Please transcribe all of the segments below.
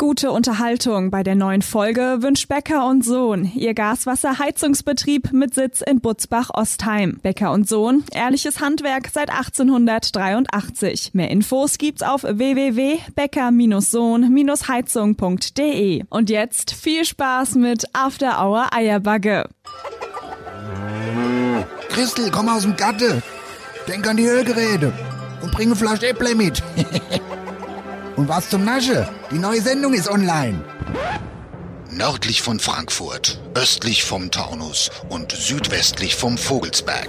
Gute Unterhaltung bei der neuen Folge wünscht Becker und Sohn, ihr Gaswasserheizungsbetrieb mit Sitz in Butzbach-Ostheim. Becker und Sohn, ehrliches Handwerk seit 1883. Mehr Infos gibt's auf www.becker-sohn-heizung.de. Und jetzt viel Spaß mit After Hour Eierbagge. Christel, komm aus dem Gatte. Denk an die Hörgeräte und bring eine Flasche Äpple mit. und was zum Nasche? Die neue Sendung ist online. Nördlich von Frankfurt, östlich vom Taunus und südwestlich vom Vogelsberg.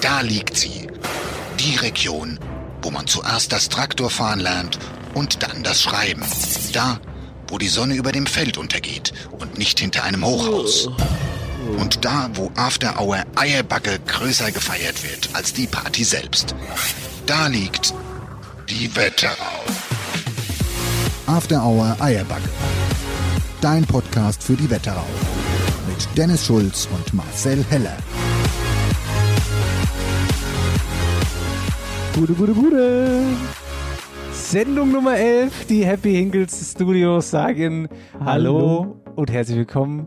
Da liegt sie. Die Region, wo man zuerst das Traktorfahren lernt und dann das Schreiben. Da, wo die Sonne über dem Feld untergeht und nicht hinter einem Hochhaus. Und da, wo After Hour Eierbacke größer gefeiert wird als die Party selbst. Da liegt die Wetterau. After Hour Eierbacke. Dein Podcast für die Wetterau. Mit Dennis Schulz und Marcel Heller. Gute, gute, gute. Sendung Nummer 11. Die Happy Hinkles Studios sagen Hallo, und herzlich willkommen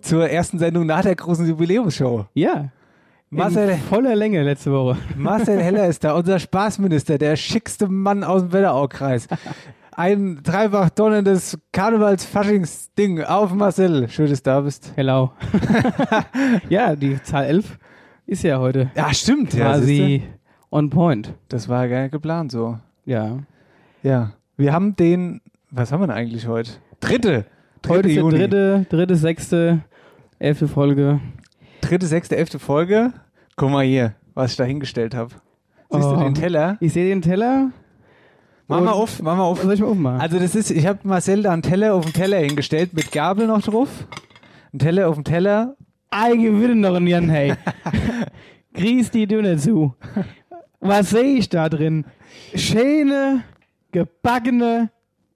zur ersten Sendung nach der großen Jubiläumsshow. Ja. Marcel, In voller Länge letzte Woche. Marcel Heller ist da, unser Spaßminister, der schickste Mann aus dem Wetteraukreis. Ein dreifach donnerndes Karnevals-Faschings-Ding auf Marcel. Schön, dass du da bist. Hello. ja, die Zahl 11 ist ja heute Ja, stimmt. Ja, quasi siehste. on point. das war gar nicht geplant so. Ja. Ja. Wir haben den, was haben wir denn eigentlich heute? Dritte. Dritte Heute ist Juni. dritte, dritte, sechste, elfte Folge. dritte, sechste, elfte Folge. Guck mal hier, was ich da hingestellt habe. Siehst Oh. du den Teller? Ich sehe den Teller. Mach mal auf, mach mal auf. Soll ich mal aufmachen? Also das ist, ich habe Marcel da einen Teller auf den Teller hingestellt mit Gabel noch drauf. Ein Teller auf dem Teller. Eige will noch Jan, hey. Grieß die Dünne zu. Was sehe ich da drin? Schöne, gebackene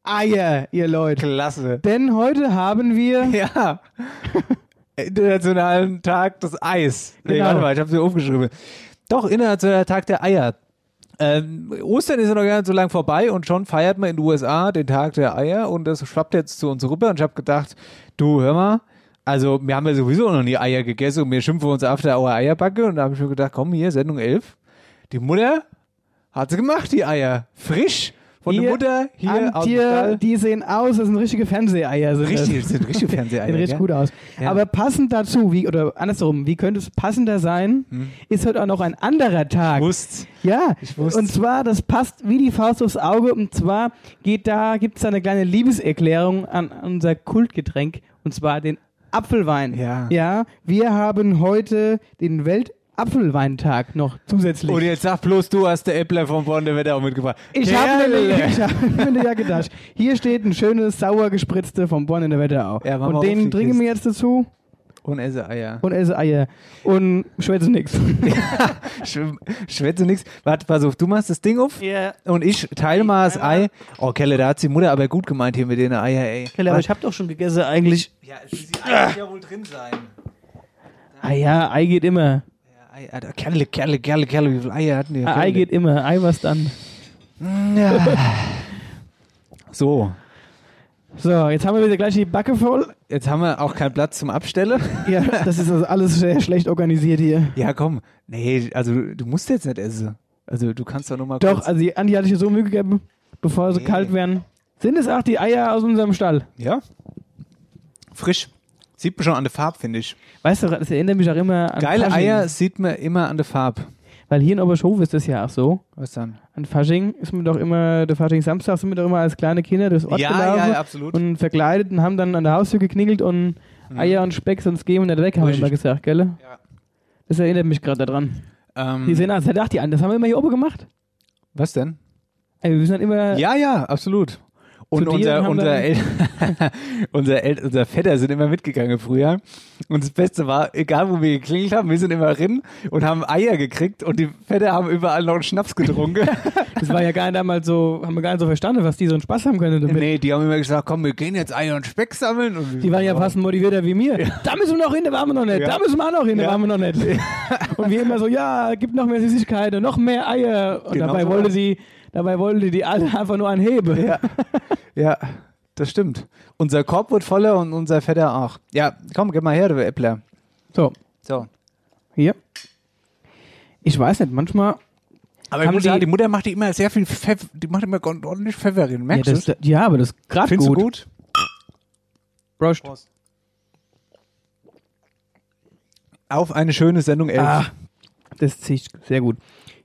Eier, ihr Leute. Klasse. Denn heute haben wir Ja. Internationalen Tag des Eis. Nee, Genau. warte mal, ich habe sie aufgeschrieben. Doch, Internationaler Tag der Eier. Ähm, Ostern ist ja noch gar nicht so lang vorbei und schon feiert man in den USA den Tag der Eier und das schwappt jetzt zu uns rüber und ich habe gedacht, du hör mal, also wir haben ja sowieso noch nie Eier gegessen und wir schimpfen uns auf der Eierbacke und da habe ich mir gedacht, komm hier, Sendung 11. Die Mutter hat sie gemacht, die Eier. Frisch von der Mutter hier an aus dem Stall. die sehen aus, das sind richtige Fernseheier. Sind Richtig, das. das sind richtige Fernseheier. Sehen richtig gut aus. Ja. Aber passend dazu, wie, oder andersrum, wie könnte es passender sein, ist heute auch noch ein anderer Tag. Wusst. Ja, Ich wusste. und zwar, das passt wie die Faust aufs Auge. Und zwar geht da, gibt es da eine kleine Liebeserklärung an unser Kultgetränk. Und zwar den Apfelwein. Ja. Ja, wir haben heute den Weltapfelweintag noch zusätzlich. Und jetzt sag bloß, du hast der Äppler vom Bonn der Wetter auch mitgebracht. Ich habe mir, ich hab mir ja gedacht. Hier steht ein schönes sauer gespritzte vom Bonn in der Wetterau. Ja, und den trinken wir jetzt dazu Und esse Eier. und esse Eier und schwätze nix. Sch Schwätze nix. Warte, pass auf, du machst das Ding auf Ja. und ich teile mal das Ei. Oh, Kelle, da hat die Mutter aber gut gemeint hier mit den Eier, ey. aber ich habe doch schon gegessen eigentlich. ja, es Eier ja wohl drin sein. Ah ja, Ei geht immer. Ja, Ei, Alter, Kerle, Kerle, Kerle, Kerle, wie viele Eier hatten die? Ah, Ei geht immer. Ei was dann. So, So, jetzt haben wir wieder gleich die Backe voll. jetzt haben wir auch keinen Platz zum Abstellen. Ja, das ist also alles sehr schlecht organisiert hier. Ja, komm. Nee, also du musst jetzt nicht essen. Also du kannst doch nur mal Doch, also die Andi hatte ich so Mühe gegeben, bevor sie Nee. kalt werden. Sind es auch die Eier aus unserem Stall? Ja. Frisch. Sieht man schon an der Farbe, finde ich. Weißt du, das erinnert mich auch immer an Geile Fasching. Eier sieht man immer an der Farbe. Weil hier in Obershof ist das ja auch so. Was dann? An Fasching ist man doch immer, der Fasching Samstag sind wir doch immer als kleine Kinder durchs Ort gelaufen absolut. und verkleidet und haben dann an der Haustür gekningelt und Eier und Speck, sonst gehen wir nicht weg, haben wir immer gesagt, gell? Ja. Das erinnert mich gerade daran. ähm, Die sehen der dachte die an, das haben wir immer hier oben gemacht. was denn? Ey, wir sind dann immer, Ja, ja, absolut. Und unser, unser, El unser, El unser Vetter sind immer mitgegangen früher. Und das Beste war, egal wo wir geklingelt haben, wir sind immer rein und haben Eier gekriegt und die Vetter haben überall noch einen Schnaps getrunken. das war ja gar nicht damals so, haben wir gar nicht so verstanden, was die so einen Spaß haben können damit. nee, die haben immer gesagt, komm, wir gehen jetzt Eier und Speck sammeln. Und Die waren ja fast motivierter wie mir. Da müssen wir noch hin, da waren wir noch nicht. Ja. Da müssen wir auch noch hin, da Ja. waren wir noch nicht. Und wir immer so, ja, gib noch mehr Süßigkeiten, noch mehr Eier. Und Genau dabei so wollte war's. Die, dabei wollte die alle einfach nur anheben. Ja. Ja. Das stimmt. Unser Korb wird voller und unser Vetter auch. Ja, komm, geh mal her, du Äppler. So, So. hier. Ich weiß nicht, manchmal. Aber ich Haben muss die- sagen, die Mutter macht die immer sehr viel Pfeffer, die macht immer ordentlich Pfeffer rein. Ja, Merkst das, du ja, aber das ist gerade Findest gut. du gut? Prost. Auf eine schöne Sendung 11. Ah, das zieht sehr gut.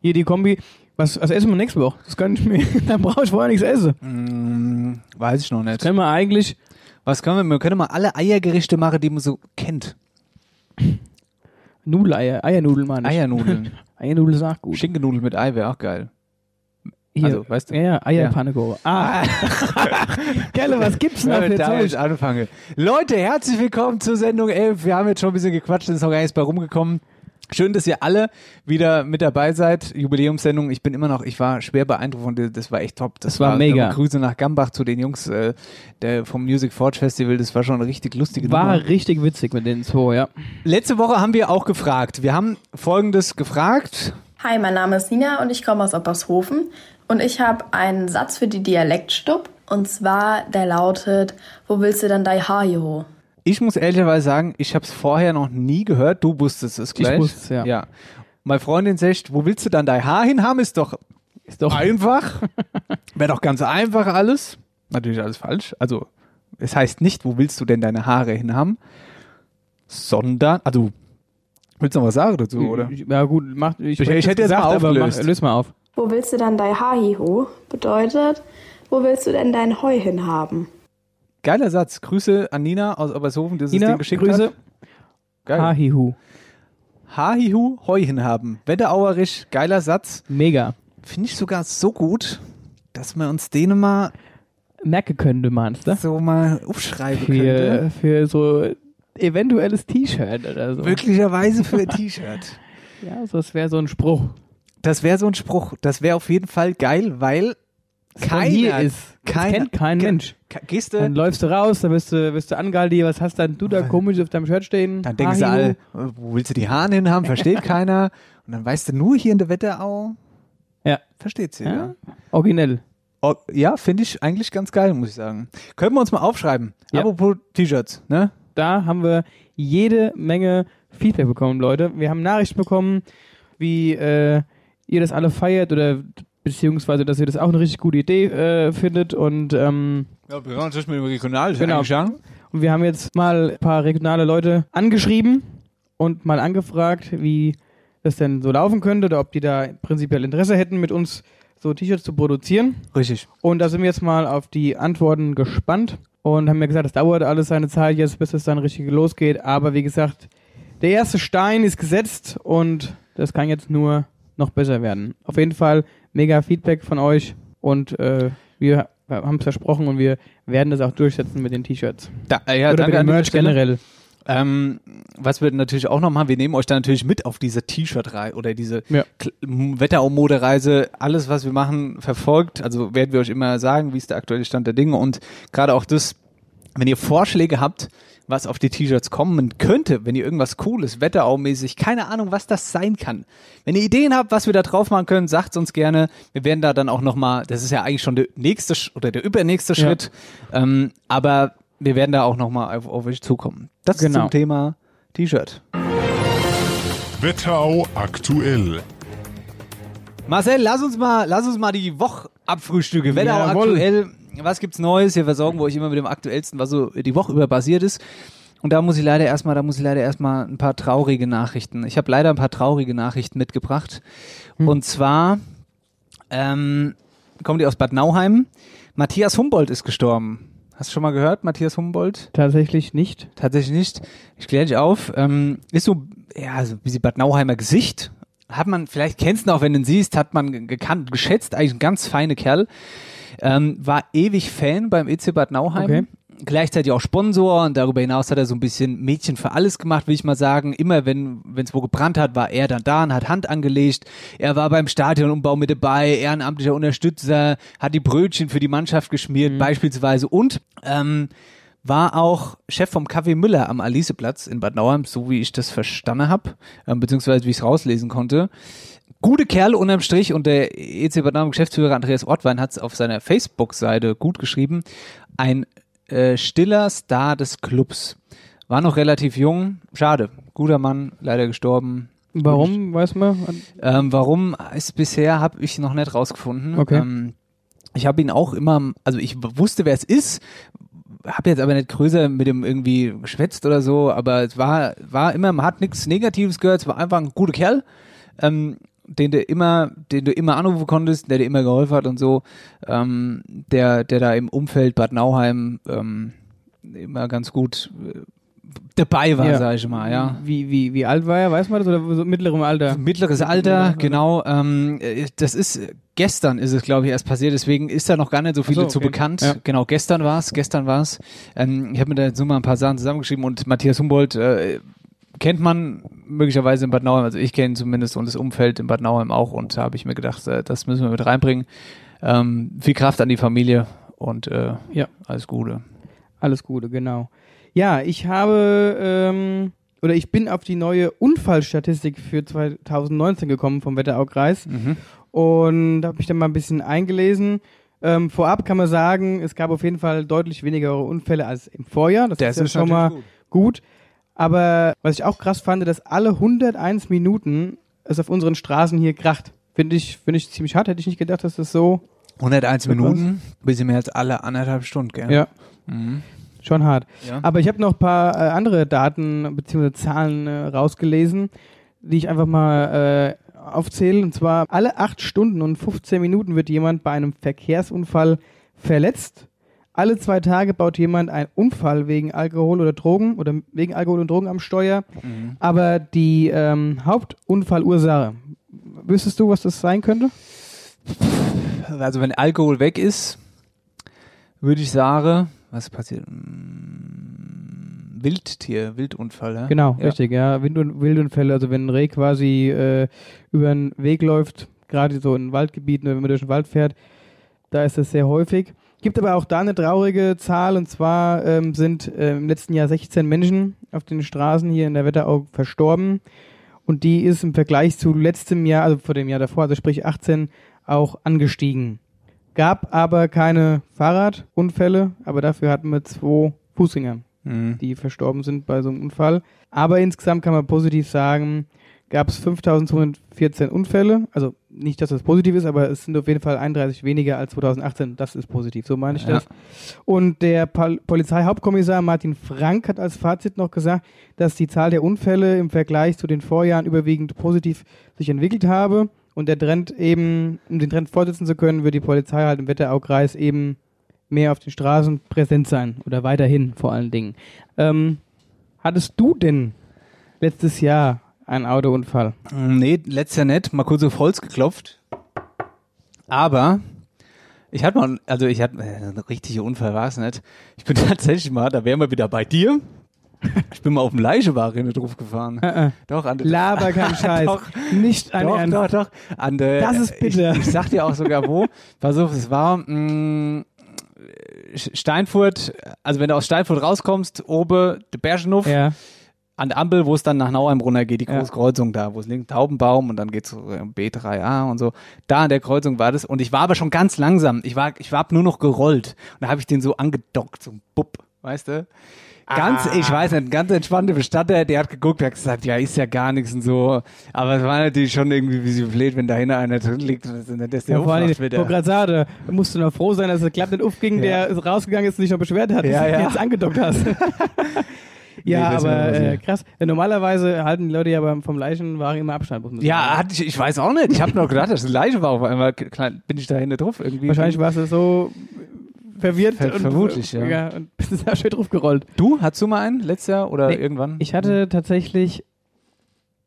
Hier die Kombi. Was, was essen wir nächste Woche? Das kann ich mir. Dann brauche ich vorher nichts essen. Mm, weiß ich noch nicht. Können wir eigentlich. Was können wir? Wir können mal alle Eiergerichte machen, die man so kennt. Nudeleier, Eiernudeln meine ich. Eiernudeln. Eiernudeln ist auch gut. Schinkennudeln mit Ei wäre auch geil. Hier. Also, weißt du? Ja, ja, Eierpanne Ah. Gelle, was gibt's denn da für da ich anfange. Leute, herzlich willkommen zur Sendung 11. Wir haben jetzt schon ein bisschen gequatscht, ist noch gar nichts bei rumgekommen. Schön, dass ihr alle wieder mit dabei seid. Jubiläumssendung. Ich bin immer noch, ich war schwer beeindruckt und das war echt top. Das war mega. Grüße nach Gambach zu den Jungs äh, der, vom Music Forge Festival. Das war schon eine richtig lustige War Nummer. richtig witzig mit den zwei, ja. Letzte Woche haben wir auch gefragt. Wir haben Folgendes gefragt. Hi, mein Name ist Nina und ich komme aus Oppershofen. Und ich habe einen Satz für die Dialektstub. Und zwar, der lautet, wo willst du denn dein Haar hier? Ich muss ehrlicherweise sagen, ich habe es vorher noch nie gehört. Du wusstest es gleich. wusste es, ja. ja. Meine Freundin sagt, wo willst du dann dein Haar hin haben? Ist doch Ist doch einfach. Wäre doch ganz einfach alles. Natürlich alles falsch. Also, es heißt nicht, wo willst du denn deine Haare hin haben? Sondern, also, willst du noch was sagen dazu, oder? Ja, gut, macht. Ich, Ich- ich hätte jetzt mal aber aufgelöst. Mach, löse mal auf. Wo willst du dann dein Haar hier? Bedeutet, wo willst du denn dein Heu hinhaben? Geiler Satz. Grüße an Nina aus Obershofen, die das Nina, Ding geschickt Grüße. hat. Geil. Hahihu. Hahihu, Heu hinhaben. Wetterauerisch, geiler Satz. Mega. Finde ich sogar so gut, dass wir uns den mal Merke könnte, meinst du? so mal aufschreiben könnte. Für, für so eventuelles T-Shirt oder so. Möglicherweise für ein T-Shirt. Ja, so, das wäre so ein Spruch. Das wäre so ein Spruch. Das wäre auf jeden Fall geil, weil keiner hier ist. Keiner- kennt kein Ke- Mensch. Gehst Dann du, läufst du raus, dann wirst du, wirst du angehalten, was hast dann du da komisch auf deinem Shirt stehen? dann denken sie Hahihu. alle, äh, wo willst du die Haare hin haben? Versteht keiner. Und dann weißt du nur hier in der Wetterau, Ja. versteht sie. Ja. Ja, Originell. oh, ja finde ich eigentlich ganz geil, muss ich sagen. Können wir uns mal aufschreiben. Ja. Apropos T-Shirts, ne? Da haben wir jede Menge Feedback bekommen, Leute. Wir haben Nachrichten bekommen, wie äh, ihr das alle feiert oder beziehungsweise, dass ihr das auch eine richtig gute Idee äh, findet und ähm, Ja, wir natürlich mit dem Regional Genau. Und wir haben jetzt mal ein paar regionale Leute angeschrieben und mal angefragt, wie das denn so laufen könnte oder ob die da prinzipiell Interesse hätten, mit uns so T-Shirts zu produzieren. Richtig. Und da sind wir jetzt mal auf die Antworten gespannt und haben mir gesagt, es dauert alles seine Zeit jetzt, bis es dann richtig losgeht. Aber wie gesagt, der erste Stein ist gesetzt und das kann jetzt nur noch besser werden. Auf jeden Fall mega Feedback von euch und äh, wir haben es versprochen und wir werden das auch durchsetzen mit den T-Shirts. Da, äh, ja, Oder danke mit dem Merch generell. Ähm, was wir natürlich auch noch machen, wir nehmen euch da natürlich mit auf diese T-Shirt-Reihe oder diese Ja. Wetterau-Modereise. Alles, was wir machen, verfolgt. Also werden wir euch immer sagen, wie ist der aktuelle Stand der Dinge. Und gerade auch das, wenn ihr Vorschläge habt, was auf die T-Shirts kommen könnte, wenn ihr irgendwas Cooles, Wetterau-mäßig, keine Ahnung, was das sein kann. Wenn ihr Ideen habt, was wir da drauf machen können, sagt uns gerne. Wir werden da dann auch nochmal, das ist ja eigentlich schon der nächste oder der übernächste Ja. Schritt, ähm, aber wir werden da auch nochmal auf, auf euch zukommen. Das Genau. zum Thema T-Shirt. Wetterau aktuell. Marcel, lass uns mal, lass uns mal die Woche abfrühstücken. Wetterau Jawohl. aktuell. Was gibt's Neues? Wir versorgen wir euch immer mit dem aktuellsten, was so die Woche über passiert ist. Und da muss ich leider erstmal, da muss ich leider erstmal ein paar traurige Nachrichten. Ich habe leider ein paar traurige Nachrichten mitgebracht. Und zwar ähm, kommen die aus Bad Nauheim. Matthias Humboldt ist gestorben. Hast du schon mal gehört, Matthias Humboldt? Tatsächlich nicht. Tatsächlich nicht. Ich kläre dich auf. Ähm, ist so, ja, so wie sie Bad Nauheimer Gesicht. Hat man, vielleicht kennst du ihn auch, wenn du ihn siehst, hat man ge- gekannt, geschätzt, eigentlich ein ganz feiner Kerl. Ähm, war ewig Fan beim EC Bad Nauheim. Okay. Gleichzeitig auch Sponsor und darüber hinaus hat er so ein bisschen Mädchen für alles gemacht, will ich mal sagen. Immer wenn es wo gebrannt hat, war er dann da und hat Hand angelegt. Er war beim Stadionumbau mit dabei, ehrenamtlicher Unterstützer, hat die Brötchen für die Mannschaft geschmiert beispielsweise und ähm, war auch Chef vom Café Müller am Aliseplatz in Bad Nauheim, so wie ich das verstanden habe, ähm, beziehungsweise wie ich es rauslesen konnte. Gute Kerl unterm Strich und der EC Bad Nauheim Geschäftsführer Andreas Ortwein hat es auf seiner Facebook-Seite gut geschrieben. Ein äh, stiller Star des Clubs. War noch relativ jung. Schade. Guter Mann, leider gestorben. Warum, weiß man? Ähm, warum ist bisher, habe ich noch nicht rausgefunden. Okay. Ähm, ich habe ihn auch immer, also ich wusste, wer es ist, habe jetzt aber nicht größer mit ihm irgendwie geschwätzt oder so, aber es war, war immer, man hat nichts Negatives gehört, es war einfach ein guter Kerl, ähm, den du immer, den du immer anrufen konntest, der dir immer geholfen hat und so, ähm, der, der da im Umfeld Bad Nauheim ähm, immer ganz gut äh, dabei war, Ja. sag ich mal, ja. Wie, wie, wie alt war er, weiß man das? Oder so mittlerem Alter? Mittleres Alter, genau. Ähm, äh, das ist gestern ist es, glaube ich, erst passiert. Deswegen ist da noch gar nicht so viel so, dazu okay. bekannt. Ja. Genau, gestern war es. Gestern war es. Ähm, ich habe mir da jetzt nur mal ein paar Sachen zusammengeschrieben und Matthias Humboldt äh, kennt man möglicherweise in Bad Nauheim. Also ich kenne zumindest und das Umfeld in Bad Nauheim auch. Und da habe ich mir gedacht, äh, das müssen wir mit reinbringen. Ähm, viel Kraft an die Familie und äh, Ja. alles Gute. Alles Gute, genau. Ja, ich habe, ähm, oder ich bin auf die neue Unfallstatistik für 2019 gekommen vom Wetteraukreis Mhm. und habe mich dann mal ein bisschen eingelesen. Ähm, vorab kann man sagen, es gab auf jeden Fall deutlich weniger Unfälle als im Vorjahr. Das, ist ja schon mal natürlich gut. Aber was ich auch krass fand, dass alle 101 Minuten es auf unseren Straßen hier kracht. Finde ich, finde ich ziemlich hart. Hätte ich nicht gedacht, dass das so. 101 Minuten, bisschen mehr als alle anderthalb Stunden, gell? Ja, Mhm. schon hart. ja. Aber ich habe noch ein paar äh, andere Daten bzw. Zahlen äh, rausgelesen, die ich einfach mal äh, aufzähle. Und zwar alle 8 Stunden und 15 Minuten wird jemand bei einem Verkehrsunfall verletzt. Alle zwei Tage baut jemand einen Unfall wegen Alkohol oder Drogen oder wegen Alkohol und Drogen am Steuer. Mhm. Aber die ähm, Hauptunfallursache, wüsstest du, was das sein könnte? Also wenn Alkohol weg ist, würde ich sagen, was passiert? Mm, Wildtier, Wildunfall, ja? Genau, ja. richtig, ja. Wind- und Wildunfälle, also wenn ein Reh quasi äh, über einen Weg läuft, gerade so in Waldgebieten, oder wenn man durch den Wald fährt, da ist das sehr häufig. Gibt aber auch da eine traurige Zahl, und zwar ähm, sind äh, im letzten Jahr 16 Menschen auf den Straßen hier in der Wetterau verstorben. Und die ist im Vergleich zu letztem Jahr, also vor dem Jahr davor, also sprich 18, auch angestiegen. Gab aber keine Fahrradunfälle, aber dafür hatten wir zwei Fußgänger Mhm. die verstorben sind bei so einem Unfall. Aber insgesamt kann man positiv sagen, gab es 5214 Unfälle. Also nicht, dass das positiv ist, aber es sind auf jeden Fall 31 weniger als 2018. Das ist positiv, so meine ich Ja. das. Und der Pol Polizeihauptkommissar Martin Frank hat als Fazit noch gesagt, dass die Zahl der Unfälle im Vergleich zu den Vorjahren überwiegend positiv sich entwickelt habe. Und der Trend eben, um den Trend fortsetzen zu können, wird die Polizei halt im Wetteraukreis eben mehr auf den Straßen präsent sein oder weiterhin vor allen Dingen. Ähm, hattest du denn letztes Jahr einen Autounfall? Nee, letztes Jahr nicht. Mal kurz auf Holz geklopft. Aber ich hatte mal, also ich hatte, äh, ein richtiger Unfall war es nicht. Ich bin tatsächlich mal, da wären wir wieder bei dir. Ich bin mal auf dem Leicheware drauf gefahren. Äh, Doch, an der, Laber kein Scheiß. Doch. Nicht ein doch, Ernst. doch, doch. An der, Das ist bitter. Ich, ich sag dir auch sogar wo. Pass auf, es war mh, Steinfurt, also wenn du aus Steinfurt rauskommst, oben der Bergenhof, Ja. An der Ampel, wo es dann nach Nauheim runtergeht, die Ja. große Kreuzung da, wo es liegt, Taubenbaum und dann geht's so äh, B3A und so. Da an der Kreuzung war das und ich war aber schon ganz langsam. Ich war, ich war nur noch gerollt und da habe ich den so angedockt, so ein Bub, weißt du? Ganz, Ah. ich weiß nicht, ein ganz entspannter Bestatter, der hat geguckt, der hat gesagt, ja, ist ja gar nichts und so. Aber es war natürlich schon irgendwie wie sie blöd, wenn da hinten einer drin liegt und das, das der Ja, vor allem, aufwacht ich wollte wieder. gerade musst du noch froh sein, dass es klappt nicht aufging, Ja. der ist rausgegangen ist und sich noch beschwert hat, dass Ja, du ja. jetzt angedockt hast. ja, Nee, aber äh, krass. Ja, normalerweise halten die Leute ja beim, vom Leichenwagen immer Abstand. Ja, sagen. hatte ich, ich weiß auch nicht. Ich habe noch gedacht, das ist eine Leiche war auf einmal. Klar, bin ich da hinten drauf irgendwie. Wahrscheinlich warst du so verwirrt Ver- und, vermutlich, ja. ja. Und bist da schön drauf gerollt. Du, hattest du mal einen letztes Jahr oder Nee, irgendwann? Ich hatte tatsächlich.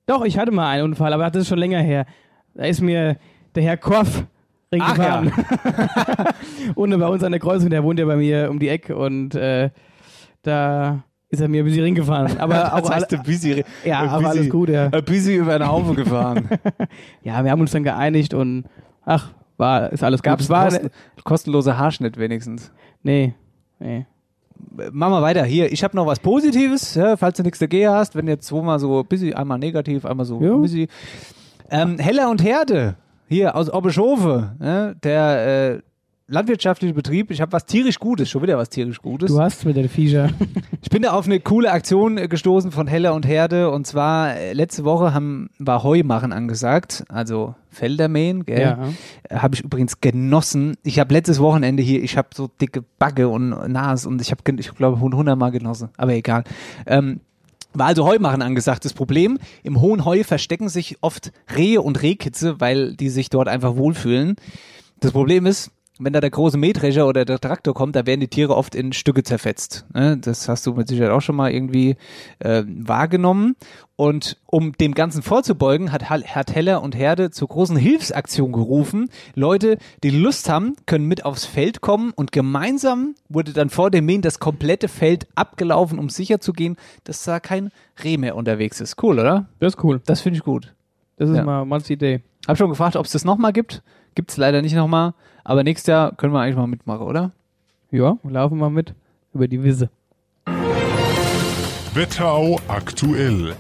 Doch, ich hatte mal einen Unfall, aber das ist schon länger her. Da ist mir der Herr Korf Ach gefahren. und bei uns an der Kreuzung, der wohnt ja bei mir um die Ecke und äh, da ist er mir ein bisschen Ring gefahren. Aber auch, das heißt, alle, ein busy, ja, ein aber alles gut, ja. ein busy über den Haufen gefahren. Ja, wir haben uns dann geeinigt und ach, war, ist alles gut. Gab Es kosten, kostenlose Haarschnitt wenigstens. nee, nee. Äh, Machen wir weiter. Hier, ich habe noch was Positives, ja, falls du nichts dagegen hast. Wenn jetzt zweimal so busy, einmal negativ, einmal so Jo. busy. Ähm, Heller und Herde, hier aus Obbeschofe, ne? der äh, landwirtschaftliche Betrieb. Ich habe was tierisch Gutes, schon wieder was tierisch Gutes. Du hast mit der Viecher. Ich bin da auf eine coole Aktion äh, gestoßen von Heller und Herde und zwar äh, letzte Woche haben, war Heumachen angesagt, also Felder mähen, gell? Ja. Äh, Habe ich übrigens genossen. Ich habe letztes Wochenende hier, ich habe so dicke Backe und Nas und ich habe, ich glaube, 100 Mal genossen, aber egal. Ähm, war also Heumachen angesagt. Das Problem, im hohen Heu verstecken sich oft Rehe und Rehkitze, weil die sich dort einfach wohlfühlen. Das Problem ist, wenn da der große Mähdrescher oder der Traktor kommt, da werden die Tiere oft in Stücke zerfetzt. Ne? Das hast du mit Sicherheit auch schon mal irgendwie äh, wahrgenommen. Und um dem Ganzen vorzubeugen, hat, hat Heller und Herde zur großen Hilfsaktion gerufen. Leute, die Lust haben, können mit aufs Feld kommen und gemeinsam wurde dann vor dem Mähen das komplette Feld abgelaufen, um sicher zu gehen, dass da kein Reh mehr unterwegs ist. Cool, oder? Das ist cool. Das finde ich gut. Das ist Ja. mal die Idee. Hab schon gefragt, ob es das nochmal gibt. Gibt es leider nicht nochmal. Aber nächstes Jahr können wir eigentlich mal mitmachen, oder? Ja, laufen wir mit über die Wiese. Wetterau aktuell.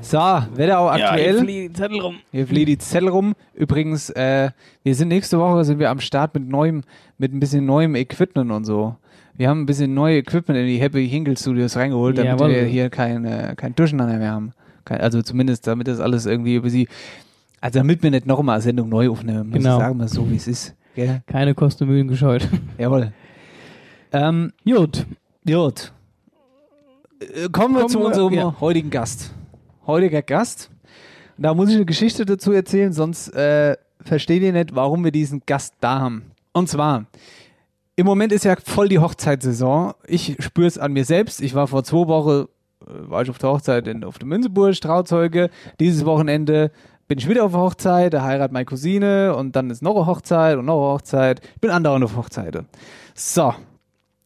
So, Wetterau aktuell. die Zettel rum. Hier fliegt die Zettel rum. Übrigens, äh, wir sind nächste Woche sind wir am Start mit neuem, mit ein bisschen neuem Equipment und so. Wir haben ein bisschen neue Equipment in die Happy Hinkle Studios reingeholt, damit Jawohl. wir hier kein, äh, kein Durcheinander mehr haben. Kein, also zumindest, damit das alles irgendwie über sie, also damit wir nicht nochmal eine Sendung neu aufnehmen, muss Genau. ich sagen, mal so wie es ist. Gell? Keine Kosten und Mühen gescheut. Jawohl. Ähm, Gut. Gut. Äh, Kommen wir Kommen zu wir- unserem ja. heutigen Gast. Heutiger Gast. Da muss ich eine Geschichte dazu erzählen, sonst äh, versteht ihr nicht, warum wir diesen Gast da haben. Und zwar, im Moment ist ja voll die Hochzeitssaison. Ich spüre es an mir selbst. Ich war vor zwei Wochen, äh, war ich auf der Hochzeit in, auf der Münzeburg, Trauzeuge. Dieses Wochenende bin ich wieder auf Hochzeit, da heiratet meine Cousine und dann ist noch eine Hochzeit und noch eine Hochzeit. Ich bin andauernd auf Hochzeiten. So,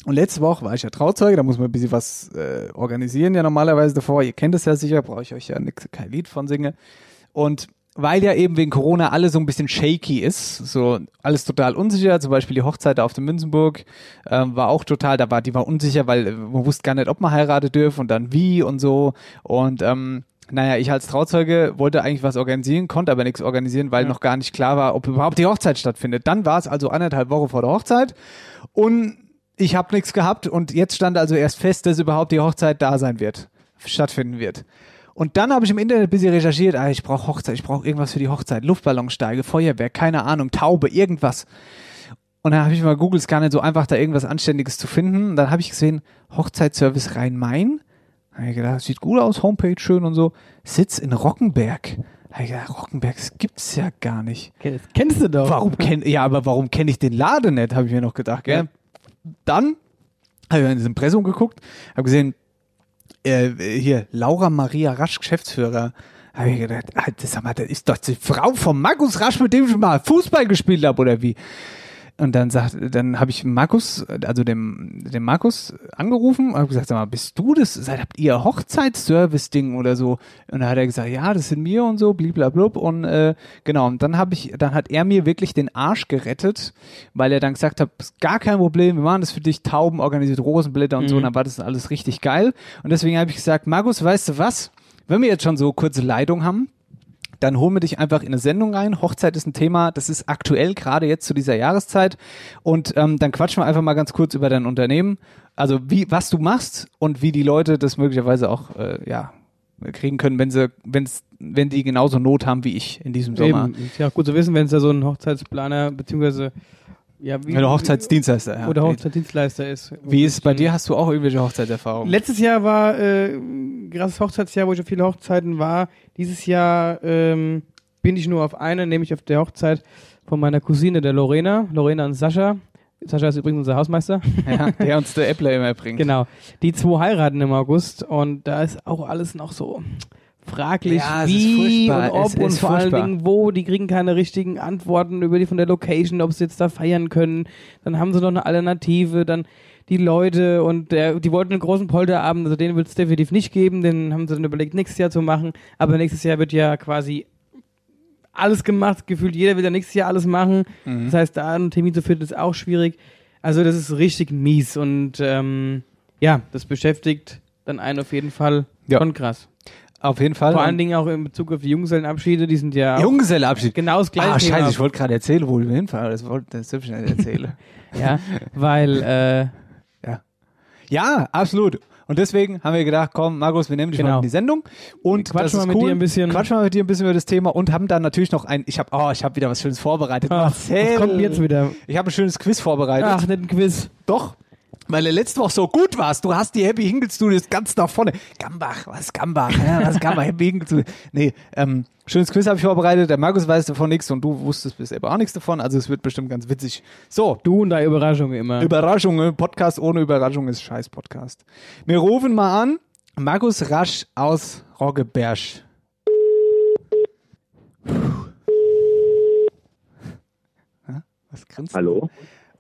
und letzte Woche war ich ja Trauzeuge, da muss man ein bisschen was äh, organisieren ja normalerweise davor. Ihr kennt es ja sicher, brauche ich euch ja nix, kein Lied von singen. Und weil ja eben wegen Corona alles so ein bisschen shaky ist, so alles total unsicher, zum Beispiel die Hochzeit auf dem Münzenburg ähm, war auch total, da war, die war unsicher, weil äh, man wusste gar nicht, ob man heiraten dürfen und dann wie und so. Und ähm, naja, ich als Trauzeuge wollte eigentlich was organisieren, konnte aber nichts organisieren, weil noch gar nicht klar war, ob überhaupt die Hochzeit stattfindet. Dann war es also anderthalb Wochen vor der Hochzeit und ich habe nichts gehabt und jetzt stand also erst fest, dass überhaupt die Hochzeit da sein wird, stattfinden wird. Und dann habe ich im Internet ein bisschen recherchiert, ah, ich brauche Hochzeit, ich brauche irgendwas für die Hochzeit, Luftballonsteige, Feuerwerk, keine Ahnung, Taube, irgendwas. Und dann habe ich mal googelt, es gar nicht so einfach, da irgendwas Anständiges zu finden. Und dann habe ich gesehen, Hochzeitsservice Rhein-Main. Da ich gedacht, sieht gut aus, Homepage schön und so. Sitz in Rockenberg. Da ich gedacht, Rockenberg, das gibt's ja gar nicht. Das kennst du doch. Warum kenn, ja, aber warum kenne ich den Laden nicht, habe ich mir noch gedacht, gell? Dann habe ich in das Impressum geguckt, habe gesehen, äh, hier, Laura Maria Rasch, Geschäftsführer. Habe ich gedacht, das, sag mal, das ist doch die Frau von Markus Rasch, mit dem ich mal Fußball gespielt habe, oder wie? Und dann sagt, dann habe ich Markus, also dem, dem Markus angerufen und habe gesagt, sag mal, bist du das? Seid, habt ihr Hochzeitsservice-Ding oder so? Und dann hat er gesagt, ja, das sind wir und so, bliblablub. Und äh, genau, und dann habe ich, dann hat er mir wirklich den Arsch gerettet, weil er dann gesagt hat, gar kein Problem, wir machen das für dich, Tauben, organisiert Rosenblätter und so, und dann war das alles richtig geil. Und deswegen habe ich gesagt, Markus, weißt du was? Wenn wir jetzt schon so kurze Leitung haben, dann holen wir dich einfach in eine Sendung rein. Hochzeit ist ein Thema, das ist aktuell gerade jetzt zu dieser Jahreszeit. Und ähm, dann quatschen wir einfach mal ganz kurz über dein Unternehmen. Also wie, was du machst und wie die Leute das möglicherweise auch äh, ja, kriegen können, wenn sie, wenn's, wenn die genauso Not haben wie ich in diesem Sommer. Eben. Ja gut zu wissen, wenn es da so ein Hochzeitsplaner beziehungsweise ja, wie, Oder Hochzeitsdienstleister. Ja. oder Hochzeitsdienstleister ist. Wie ist bei dir? Hast du auch irgendwelche Hochzeitserfahrungen? Letztes Jahr war äh, ein krasses Hochzeitsjahr, wo ich auf viele Hochzeiten war. Dieses Jahr ähm, bin ich nur auf eine, nämlich auf der Hochzeit von meiner Cousine, der Lorena. Lorena und Sascha. Sascha ist übrigens unser Hausmeister. ja, der uns der Äppler immer bringt. genau. Die zwei heiraten im August und da ist auch alles noch so fraglich, Ja, es wie und ob Es und ist vor allen. Dingen wo. Die kriegen keine richtigen Antworten über die von der Location, ob sie jetzt da feiern können. Dann haben sie noch eine Alternative. Dann die Leute und der, die wollten einen großen Polterabend, also den wird es definitiv nicht geben. Den haben sie dann überlegt, nächstes Jahr zu machen. Aber nächstes Jahr wird ja quasi alles gemacht. Gefühlt jeder will ja nächstes Jahr alles machen. Mhm. Das heißt, da einen Termin zu finden, ist auch schwierig. Also das ist richtig mies und ähm, ja, das beschäftigt dann einen auf jeden Fall Ja. schon krass. Auf jeden Fall. Vor allen Dingen auch in Bezug auf die Junggesellenabschiede, die sind ja Junggesellenabschied. genau das gleiche. Ah, scheiße, Thema. ich wollte gerade erzählen, wo wir hinfahren. Das wollte das ich nicht erzählen. Ja, weil, äh, ja, absolut. Und deswegen haben wir gedacht, komm, Markus, wir nehmen dich Genau. mal in die Sendung und Quatschen wir mit cool. dir ein bisschen. Quatschen wir mit dir ein bisschen über das Thema und haben dann natürlich noch ein, ich habe, oh, ich habe wieder was Schönes vorbereitet. ach, Marcel. was kommt jetzt wieder? Ich habe ein schönes Quiz vorbereitet. Ach, nicht ein Quiz. Doch. Weil du letzte Woche so gut warst. Du hast die Happy Hinkel Studios ganz nach vorne. Gambach, was ist Gambach? Ja, was ist Gambach? Happy Hinkel Studios. Nee, ähm, schönes Quiz habe ich vorbereitet. Der Markus weiß davon nichts und du wusstest bisher aber auch nichts davon. Also es wird bestimmt ganz witzig. So, Du und deine Überraschungen immer. Überraschungen. Podcast ohne Überraschung ist scheiß Podcast. Wir rufen mal an. Markus Rasch aus Roggeberg. Was grinst du? Hallo.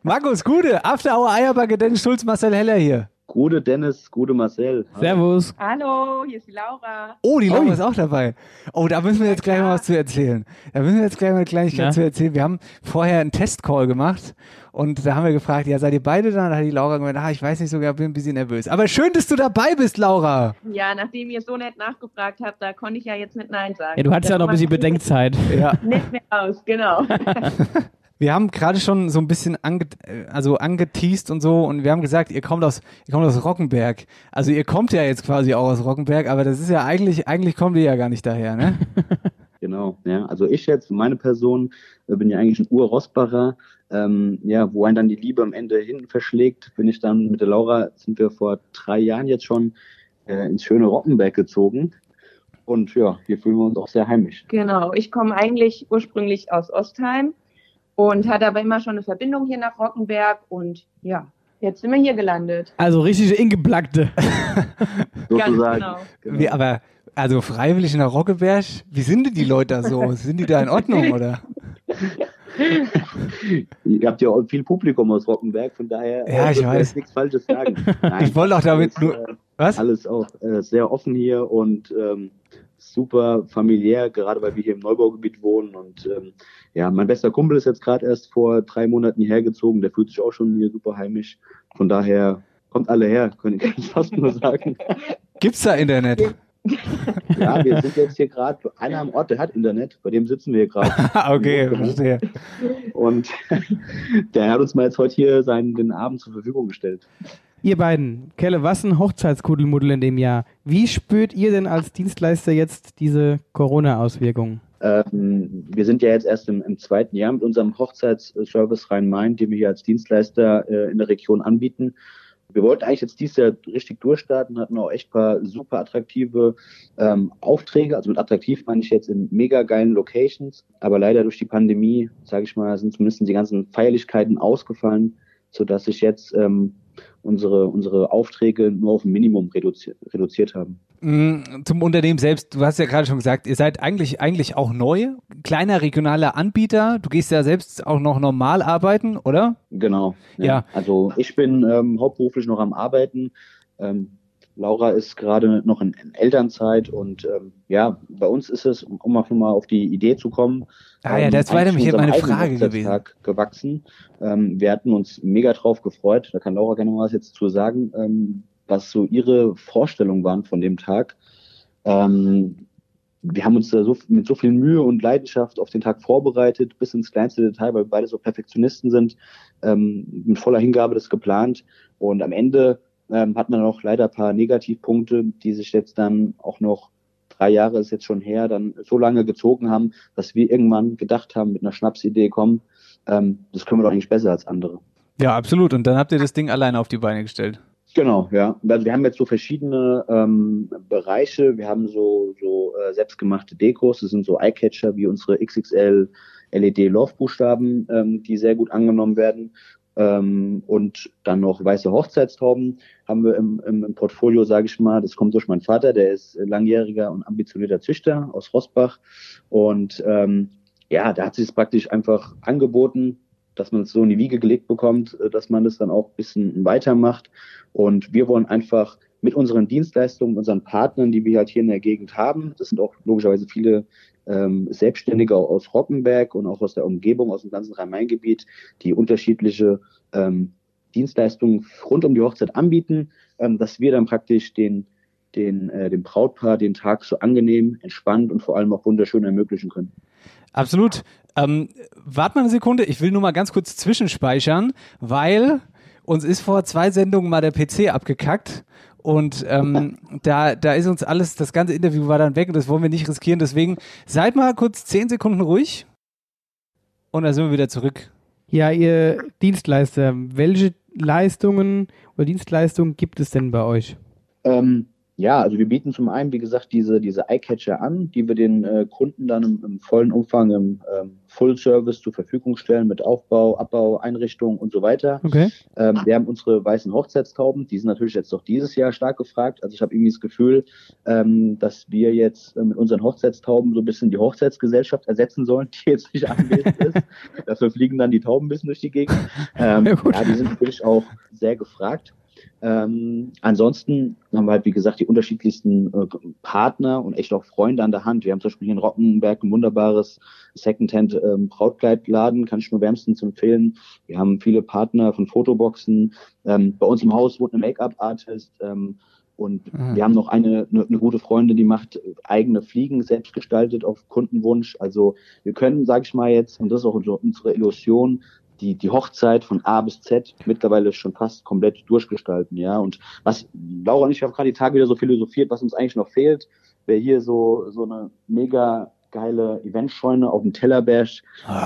Markus, gute. After Hour Eierbacke, Dennis Schulz, Marcel Heller hier. Gute Dennis, gute Marcel. Servus. Hallo, hier ist die Laura. Oh, die Laura ist auch dabei. Oh, da müssen wir jetzt gleich mal was zu erzählen. Da müssen wir jetzt gleich mal eine Kleinigkeit Ja. zu erzählen. Wir haben vorher einen Testcall gemacht und da haben wir gefragt, ja, seid ihr beide da? Da hat die Laura gemeint, ah, ich weiß nicht sogar, bin ein bisschen nervös. Aber schön, dass du dabei bist, Laura. Ja, nachdem ihr so nett nachgefragt habt, da konnte ich ja jetzt nicht Nein sagen. Ja, du hattest ja noch ein bisschen Bedenkzeit. Ja. Nicht mehr aus, genau. Wir haben gerade schon so ein bisschen ange äh, also angeteased und so und wir haben gesagt, ihr kommt aus ihr kommt aus Rockenberg. Also ihr kommt ja jetzt quasi auch aus Rockenberg, aber das ist ja eigentlich eigentlich kommt ihr ja gar nicht daher, ne? Genau, ja. Also ich jetzt, meine Person, äh, bin ja eigentlich ein Ur-Rosbacher. Ähm, ja, wo einen dann die Liebe am Ende hinten verschlägt, bin ich dann mit der Laura, sind wir vor drei Jahren jetzt schon äh, ins schöne Rockenberg gezogen. Und ja, hier fühlen wir uns auch sehr heimisch. genau. Ich komme eigentlich ursprünglich aus Ostheim und hatte aber immer schon eine Verbindung hier nach Rockenberg und ja, jetzt sind wir hier gelandet. Also richtige Ingeplackte. Sozusagen. Ganz genau. Genau. Wie, aber also freiwillig nach Rockeberg, wie sind denn die Leute da so? Sind die da in Ordnung oder? Ihr habt ja auch viel Publikum aus Rockenberg, von daher Ja, ich ihr weiß. jetzt nichts Falsches sagen. Nein, Ich wollte auch damit alles, nur äh, was? alles auch äh, sehr offen hier und ähm, super familiär, gerade weil wir hier im Neubaugebiet wohnen. Und ähm, ja, mein bester Kumpel ist jetzt gerade erst vor drei Monaten hierher gezogen. Der fühlt sich auch schon hier super heimisch. Von daher kommt alle her, kann ich fast nur sagen. Gibt's da Internet? Ja, wir sind jetzt hier gerade einer am Ort, der hat Internet, bei dem sitzen wir hier gerade. Ah, okay, verstehe. Und der hat uns mal jetzt heute hier seinen den Abend zur Verfügung gestellt. Ihr beiden, Kelle, was ein Hochzeitskuddelmuddel in dem Jahr. Wie spürt ihr denn als Dienstleister jetzt diese Corona-Auswirkungen? Ähm, wir sind ja jetzt erst im, im zweiten Jahr mit unserem Hochzeitsservice Rhein-Main, den wir hier als Dienstleister äh, in der Region anbieten. Wir wollten eigentlich jetzt dieses Jahr richtig durchstarten, hatten auch echt paar super attraktive ähm, Aufträge. Also mit attraktiv meine ich jetzt in mega geilen Locations. Aber leider durch die Pandemie, sage ich mal, sind zumindest die ganzen Feierlichkeiten ausgefallen, sodass sich jetzt ähm, unsere, unsere Aufträge nur auf ein Minimum reduziert, reduziert haben. Mm, Zum Unternehmen selbst, du hast ja gerade schon gesagt, ihr seid eigentlich, eigentlich auch neu, kleiner regionaler Anbieter. Du gehst ja selbst auch noch normal arbeiten, oder? Genau. Ja. Also ich bin ähm, hauptberuflich noch am Arbeiten. Ähm, Laura ist gerade noch in, in Elternzeit und ähm, ja, bei uns ist es, um um auch mal auf die Idee zu kommen, Ah ja, das war eigentlich nämlich meine Frage gewesen. Gewachsen. Ähm, wir hatten uns mega drauf gefreut. Da kann Laura gerne mal was jetzt zu sagen, ähm, was so ihre Vorstellungen waren von dem Tag. Ähm, wir haben uns da so mit so viel Mühe und Leidenschaft auf den Tag vorbereitet, bis ins kleinste Detail, weil wir beide so Perfektionisten sind, ähm, mit voller Hingabe das geplant. Und am Ende ähm, hat man noch leider ein paar Negativpunkte, die sich jetzt dann auch noch drei Jahre ist jetzt schon her, dann so lange gezogen haben, dass wir irgendwann gedacht haben, mit einer Schnapsidee kommen, ähm, das können wir doch eigentlich besser als andere. Ja, absolut. Und dann habt ihr das Ding alleine auf die Beine gestellt. Genau, ja. Also wir haben jetzt so verschiedene ähm, Bereiche. Wir haben so, so äh, selbstgemachte Dekos. Das sind so Eyecatcher wie unsere XXL LED Love-Buchstaben, ähm, die sehr gut angenommen werden. Ähm, und dann noch weiße Hochzeitstauben haben wir im, im, im Portfolio, sage ich mal. Das kommt durch meinen Vater, der ist langjähriger und ambitionierter Züchter aus Rossbach. Und ähm, ja, da hat sich es praktisch einfach angeboten, dass man es so in die Wiege gelegt bekommt, äh, dass man das dann auch ein bisschen weitermacht. Und wir wollen einfach mit unseren Dienstleistungen, unseren Partnern, die wir halt hier in der Gegend haben, das sind auch logischerweise viele ähm, Selbstständige aus Rockenberg und auch aus der Umgebung, aus dem ganzen Rhein-Main-Gebiet, die unterschiedliche ähm, Dienstleistungen rund um die Hochzeit anbieten, ähm, dass wir dann praktisch den den, äh, dem Brautpaar den Tag so angenehm, entspannt und vor allem auch wunderschön ermöglichen können. Absolut. Ähm, warte mal eine Sekunde, ich will nur mal ganz kurz zwischenspeichern, weil uns ist vor zwei Sendungen mal der PC abgekackt und ähm, da, da ist uns alles, das ganze Interview war dann weg und das wollen wir nicht riskieren. Deswegen seid mal kurz zehn Sekunden ruhig und dann sind wir wieder zurück. Ja, ihr Dienstleister, welche Leistungen oder Dienstleistungen gibt es denn bei euch? Ähm, ja, also wir bieten zum einen, wie gesagt, diese, diese Eyecatcher an, die wir den äh, Kunden dann im, im, vollen Umfang im ähm, Full Service zur Verfügung stellen mit Aufbau, Abbau, Einrichtung und so weiter. Okay. Ähm, wir haben unsere weißen Hochzeitstauben, die sind natürlich jetzt doch dieses Jahr stark gefragt. Also ich habe irgendwie das Gefühl, ähm, dass wir jetzt äh, mit unseren Hochzeitstauben so ein bisschen die Hochzeitsgesellschaft ersetzen sollen, die jetzt nicht anwesend ist. Dafür fliegen dann die Tauben ein bisschen durch die Gegend. Ähm, ja, ja, die sind natürlich auch sehr gefragt. Ähm, ansonsten haben wir halt, wie gesagt, die unterschiedlichsten äh, Partner und echt auch Freunde an der Hand. Wir haben zum Beispiel hier in Rockenberg ein wunderbares Secondhand ähm, Brautkleidladen, kann ich nur wärmstens empfehlen. Wir haben viele Partner von Fotoboxen. Ähm, bei uns im Haus wohnt eine Make-up-Artist. Ähm, und mhm. wir haben noch eine, eine, eine, gute Freundin, die macht eigene Fliegen selbst gestaltet auf Kundenwunsch. Also wir können, sage ich mal jetzt, und das ist auch unsere Illusion, die, die Hochzeit von A bis Z mittlerweile schon fast komplett durchgestalten, ja. Und was Laura und ich haben gerade die Tage wieder so philosophiert, was uns eigentlich noch fehlt, wäre hier so, so eine mega geile Eventscheune auf dem Tellerberg.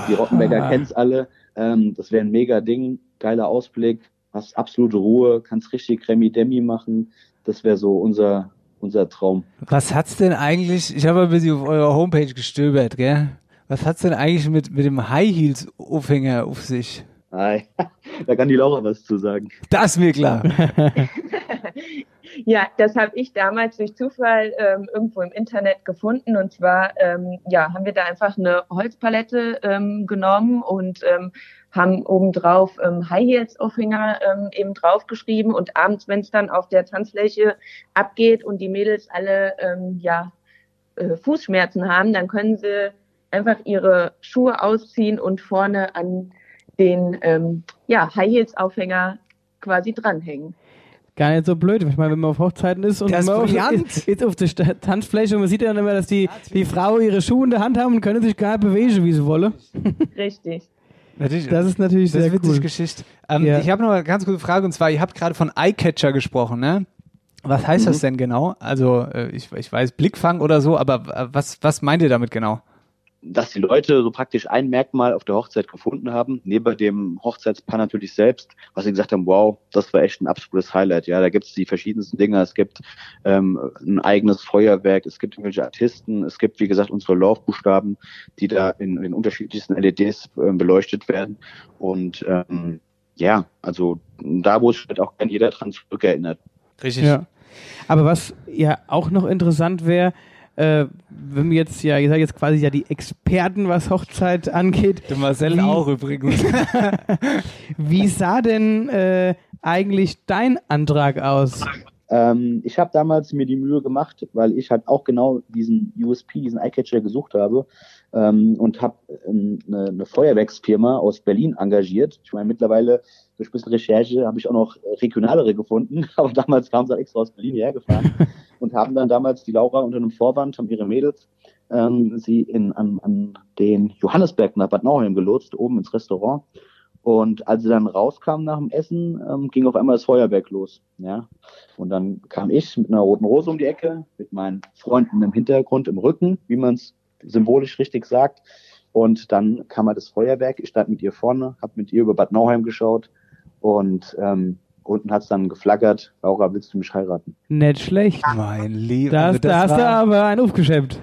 Die Rottenberger ah. kennt's alle. Ähm, das wäre ein mega Ding, geiler Ausblick, hast absolute Ruhe, kannst richtig Remi-Demi machen. Das wäre so unser, unser Traum. Was hat's denn eigentlich, ich habe ein bisschen auf eurer Homepage gestöbert, gell? Was hat's denn eigentlich mit, mit dem High Heels Aufhänger auf sich? Hi. Da kann die Laura was zu sagen. Das ist mir klar. ja, das habe ich damals durch Zufall ähm, irgendwo im Internet gefunden. Und zwar ähm, ja, haben wir da einfach eine Holzpalette ähm, genommen und ähm, haben obendrauf ähm, High Heels Aufhänger ähm, eben draufgeschrieben. Und abends, wenn es dann auf der Tanzfläche abgeht und die Mädels alle ähm, ja, äh, Fußschmerzen haben, dann können sie einfach ihre Schuhe ausziehen und vorne an den ähm, ja, High Heels Aufhänger quasi dranhängen. Gar nicht so blöd. Ich meine, wenn man auf Hochzeiten ist und man auf, jetzt auf der Tanzfläche und man sieht ja dann immer, dass die, die Frau ihre Schuhe in der Hand haben und können sich gar nicht bewegen, wie sie wollen. Richtig. Natürlich, das ist natürlich das sehr ist cool. Geschichte. Ähm, ja. Ich habe noch eine ganz gute Frage und zwar, ihr habt gerade von Eyecatcher gesprochen, ne? Was heißt mhm. das denn genau? Also äh, ich, ich weiß Blickfang oder so, aber was, was meint ihr damit genau? Dass die Leute so praktisch ein Merkmal auf der Hochzeit gefunden haben, neben dem Hochzeitspaar natürlich selbst, was sie gesagt haben, wow, das war echt ein absolutes Highlight. Ja, da gibt es die verschiedensten Dinge. Es gibt ähm, ein eigenes Feuerwerk, es gibt irgendwelche Artisten, es gibt, wie gesagt, unsere Laufbuchstaben, die da in, in unterschiedlichsten LEDs äh, beleuchtet werden. Und ähm, ja, also da, wo es halt auch gerne jeder dran zurückerinnert. Richtig. Ja. Aber was ja auch noch interessant wäre, äh, wenn wir jetzt ja, ihr seid jetzt quasi ja die Experten, was Hochzeit angeht. Der Marcel wie, auch übrigens. wie sah denn äh, eigentlich dein Antrag aus? Ähm, ich habe damals mir die Mühe gemacht, weil ich halt auch genau diesen USP, diesen Eyecatcher gesucht habe ähm, und habe ähm, eine, eine Feuerwerksfirma aus Berlin engagiert. Ich meine, mittlerweile durch ein bisschen Recherche habe ich auch noch regionalere gefunden, aber damals kamen sie halt extra aus Berlin hergefahren und haben dann damals die Laura unter einem Vorwand, haben ihre Mädels ähm, sie in, an, an den Johannesberg nach Bad Nauheim gelotst, oben ins Restaurant. Und als sie dann rauskamen nach dem Essen, ähm, ging auf einmal das Feuerwerk los. Ja? Und dann kam ich mit einer roten Rose um die Ecke, mit meinen Freunden im Hintergrund, im Rücken, wie man es symbolisch richtig sagt. Und dann kam halt das Feuerwerk. Ich stand mit ihr vorne, habe mit ihr über Bad Nauheim geschaut und ähm, unten hat es dann geflackert, Laura, willst du mich heiraten? Nicht schlecht. Mein Lieber. Da, also da hast du aber einen aufgeschämt.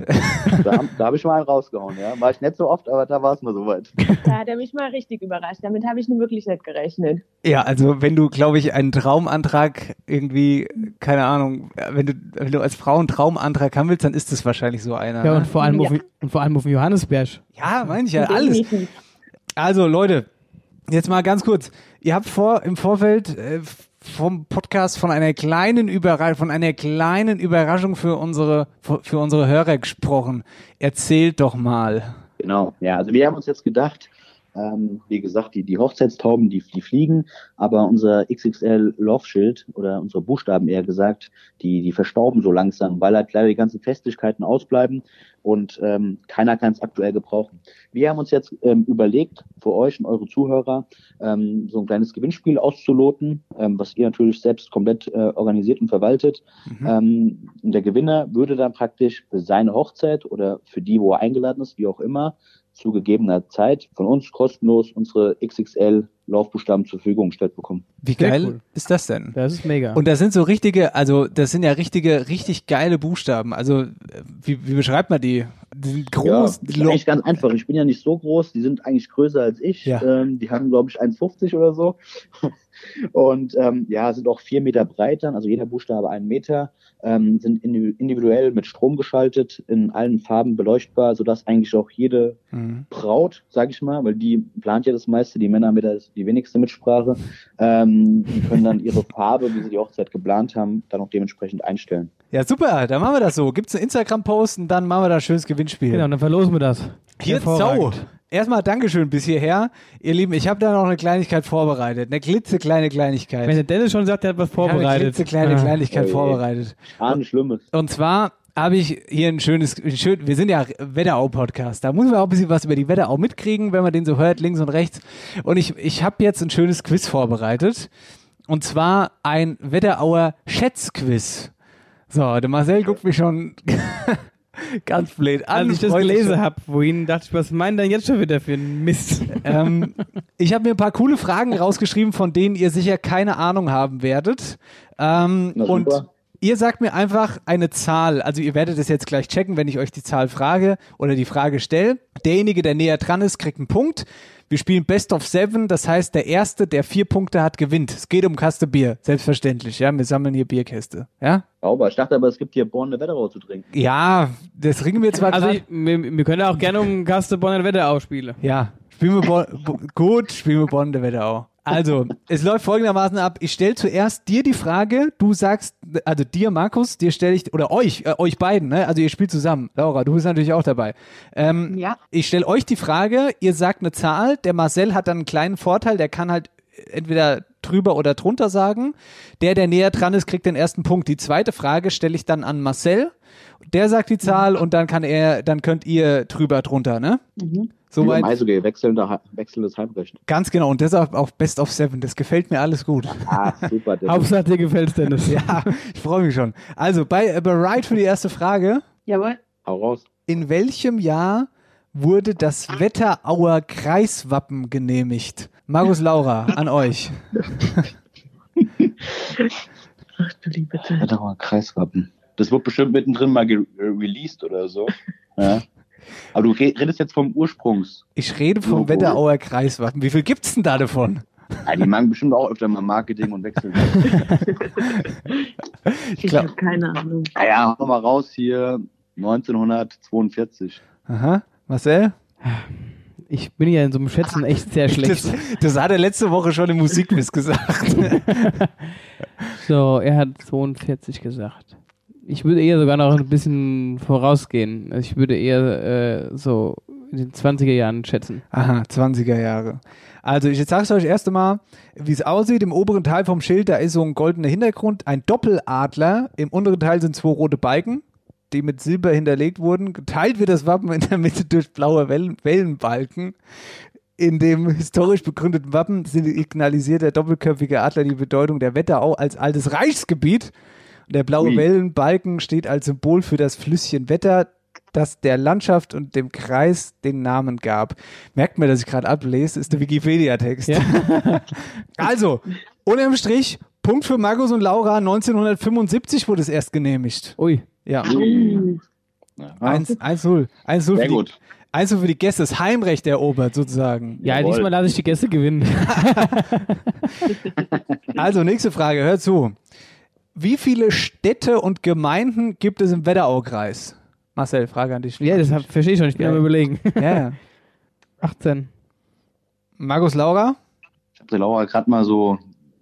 Da, da habe ich mal einen rausgehauen, ja. War ich nicht so oft, aber da war es mal soweit. Da hat er mich mal richtig überrascht. Damit habe ich nun wirklich nicht gerechnet. Ja, also wenn du, glaube ich, einen Traumantrag irgendwie, keine Ahnung, wenn du, wenn du als Frau einen Traumantrag haben willst, dann ist das wahrscheinlich so einer. Ja, und ne? vor allem, ja. Auf, und vor allem auf dem Johannesberg. Ja, meine ich ja, alles. Also Leute, Jetzt mal ganz kurz. Ihr habt vor im Vorfeld äh, vom Podcast von einer kleinen Überraschung, von einer kleinen Überraschung für unsere für unsere Hörer gesprochen. Erzählt doch mal. Genau. Ja, also wir haben uns jetzt gedacht, Ähm, wie gesagt, die, die Hochzeitstauben, die, die fliegen, aber unser XXL Love-Schild oder unsere Buchstaben eher gesagt, die, die verstauben so langsam, weil halt leider die ganzen Festlichkeiten ausbleiben und ähm, keiner kann es aktuell gebrauchen. Wir haben uns jetzt ähm, überlegt, für euch und eure Zuhörer ähm, so ein kleines Gewinnspiel auszuloten, ähm, was ihr natürlich selbst komplett äh, organisiert und verwaltet. Mhm. Ähm, und der Gewinner würde dann praktisch für seine Hochzeit oder für die, wo er eingeladen ist, wie auch immer, zu gegebener Zeit von uns kostenlos unsere XXL Laufbuchstaben zur Verfügung gestellt bekommen. Wie geil cool. ist das denn? Das ist mega. Und das sind so richtige, also das sind ja richtige, richtig geile Buchstaben. Also wie, wie beschreibt man die? Die sind groß. Ja, das ist eigentlich ganz einfach. Ich bin ja nicht so groß. Die sind eigentlich größer als ich. Ja. Ähm, die haben, glaube ich, 1,50 oder so. Und ähm, ja, sind auch vier Meter breit dann, also jeder Buchstabe einen Meter, ähm, sind individuell mit Strom geschaltet, in allen Farben beleuchtbar, sodass eigentlich auch jede mhm. Braut, sag ich mal, weil die plant ja das meiste, die Männer haben wieder die wenigste Mitsprache, ähm, die können dann ihre Farbe, wie sie die Hochzeit geplant haben, dann auch dementsprechend einstellen. Ja, super, dann machen wir das so. Gibt's einen Instagram-Post und dann machen wir da ein schönes Gewinnspiel. Genau, dann verlosen wir das. Hier, Sau. Erstmal Dankeschön bis hierher. Ihr Lieben, ich habe da noch eine Kleinigkeit vorbereitet. Eine klitzekleine Kleinigkeit. Wenn der Dennis schon sagt, er hat was vorbereitet. Eine klitzekleine ah. Kleinigkeit oh vorbereitet. Ah, ein Schlimmes. Und zwar habe ich hier ein schönes, schön, wir sind ja Wetterau-Podcast, da muss man auch ein bisschen was über die Wetterau mitkriegen, wenn man den so hört, links und rechts. Und ich, ich habe jetzt ein schönes Quiz vorbereitet. Und zwar ein Wetterauer Schätzquiz. So, der Marcel guckt mich schon Ganz blöd. Als ich das gelesen habe, wohin dachte ich, was meint denn jetzt schon wieder für ein Mist? ähm, ich habe mir ein paar coole Fragen rausgeschrieben, von denen ihr sicher keine Ahnung haben werdet. Ähm, und ihr sagt mir einfach eine Zahl. Also ihr werdet es jetzt gleich checken, wenn ich euch die Zahl frage oder die Frage stelle. Derjenige, der näher dran ist, kriegt einen Punkt. Wir spielen Best of Seven, das heißt, der Erste, der vier Punkte hat, gewinnt. Es geht um Kaste Bier, selbstverständlich, ja. Wir sammeln hier Bierkäste, ja. Sauber. Ich dachte aber, es gibt hier Bonne Wetterau zu trinken. Ja, das trinken wir zwar Also, ich, wir, wir, können auch gerne um Kaste Bonne Wetterau spielen. Ja, spielen wir Bon, gut, spielen wir Bonne Wetterau. Also, es läuft folgendermaßen ab. Ich stelle zuerst dir die Frage, du sagst, also dir, Markus, dir stelle ich, oder euch, äh, euch beiden, ne? Also ihr spielt zusammen. Laura, du bist natürlich auch dabei. Ähm, ja. Ich stelle euch die Frage, ihr sagt eine Zahl, der Marcel hat dann einen kleinen Vorteil, der kann halt entweder drüber oder drunter sagen. Der, der näher dran ist, kriegt den ersten Punkt. Die zweite Frage stelle ich dann an Marcel. Der sagt die Zahl und dann kann er, dann könnt ihr drüber drunter, ne? Mhm. Soweit. Eishockey, wechselnde, wechselndes Halbrecht. Ganz genau, und deshalb auch Best of Seven. Das gefällt mir alles gut. Ah, super. Hauptsache dir gefällt Dennis. ja, ich freue mich schon. Also, bei äh, bereit für die erste Frage. Jawohl. Hau raus. In welchem Jahr wurde das Wetterauer Kreiswappen genehmigt? Markus Laura, an euch. Ach du liebe Zeit. Wetterauer Kreiswappen. Das wird bestimmt mittendrin mal released oder so. Ja. Aber du redest jetzt vom Ursprungs. Ich rede vom Wetterauer Kreiswappen. Wie viel gibt's denn da davon? Ja, die machen bestimmt auch öfter mal Marketing und wechseln. ich ich habe keine Ahnung. Naja, hau mal raus hier. 1942. Aha. Marcel? Ich bin ja in so einem Schätzen echt sehr schlecht. Das, das hat er letzte Woche schon im Musikquiz gesagt. so, er hat 42 gesagt ich würde eher sogar noch ein bisschen vorausgehen. Ich würde eher äh, so in den 20er Jahren schätzen. Aha, 20er Jahre. Also ich sage es euch erst einmal, wie es aussieht. Im oberen Teil vom Schild, da ist so ein goldener Hintergrund, ein Doppeladler. Im unteren Teil sind zwei rote Balken, die mit Silber hinterlegt wurden. Geteilt wird das Wappen in der Mitte durch blaue Wellen Wellenbalken. In dem historisch begründeten Wappen signalisiert der doppelköpfige Adler die Bedeutung der Wetterau als altes Reichsgebiet der blaue Ui. Wellenbalken steht als Symbol für das Flüsschen Wetter, das der Landschaft und dem Kreis den Namen gab. Merkt mir, dass ich gerade ablese, ist der Wikipedia-Text. Ja. also, unterm Strich, Punkt für Markus und Laura, 1975 wurde es erst genehmigt. Ui. Ja. 1-0. 1-0 Sehr gut. Also für die Gäste das Heimrecht erobert, sozusagen. Ja, Jawohl. diesmal lasse ich die Gäste gewinnen. also, nächste Frage, hör zu. Wie viele Städte und Gemeinden gibt es im Wetteraukreis? Marcel, Frage an dich. Ja, das verstehe ich schon. Ich bin ja. am überlegen. Ja. 18. Markus Laura? Ich habe der Laura gerade mal so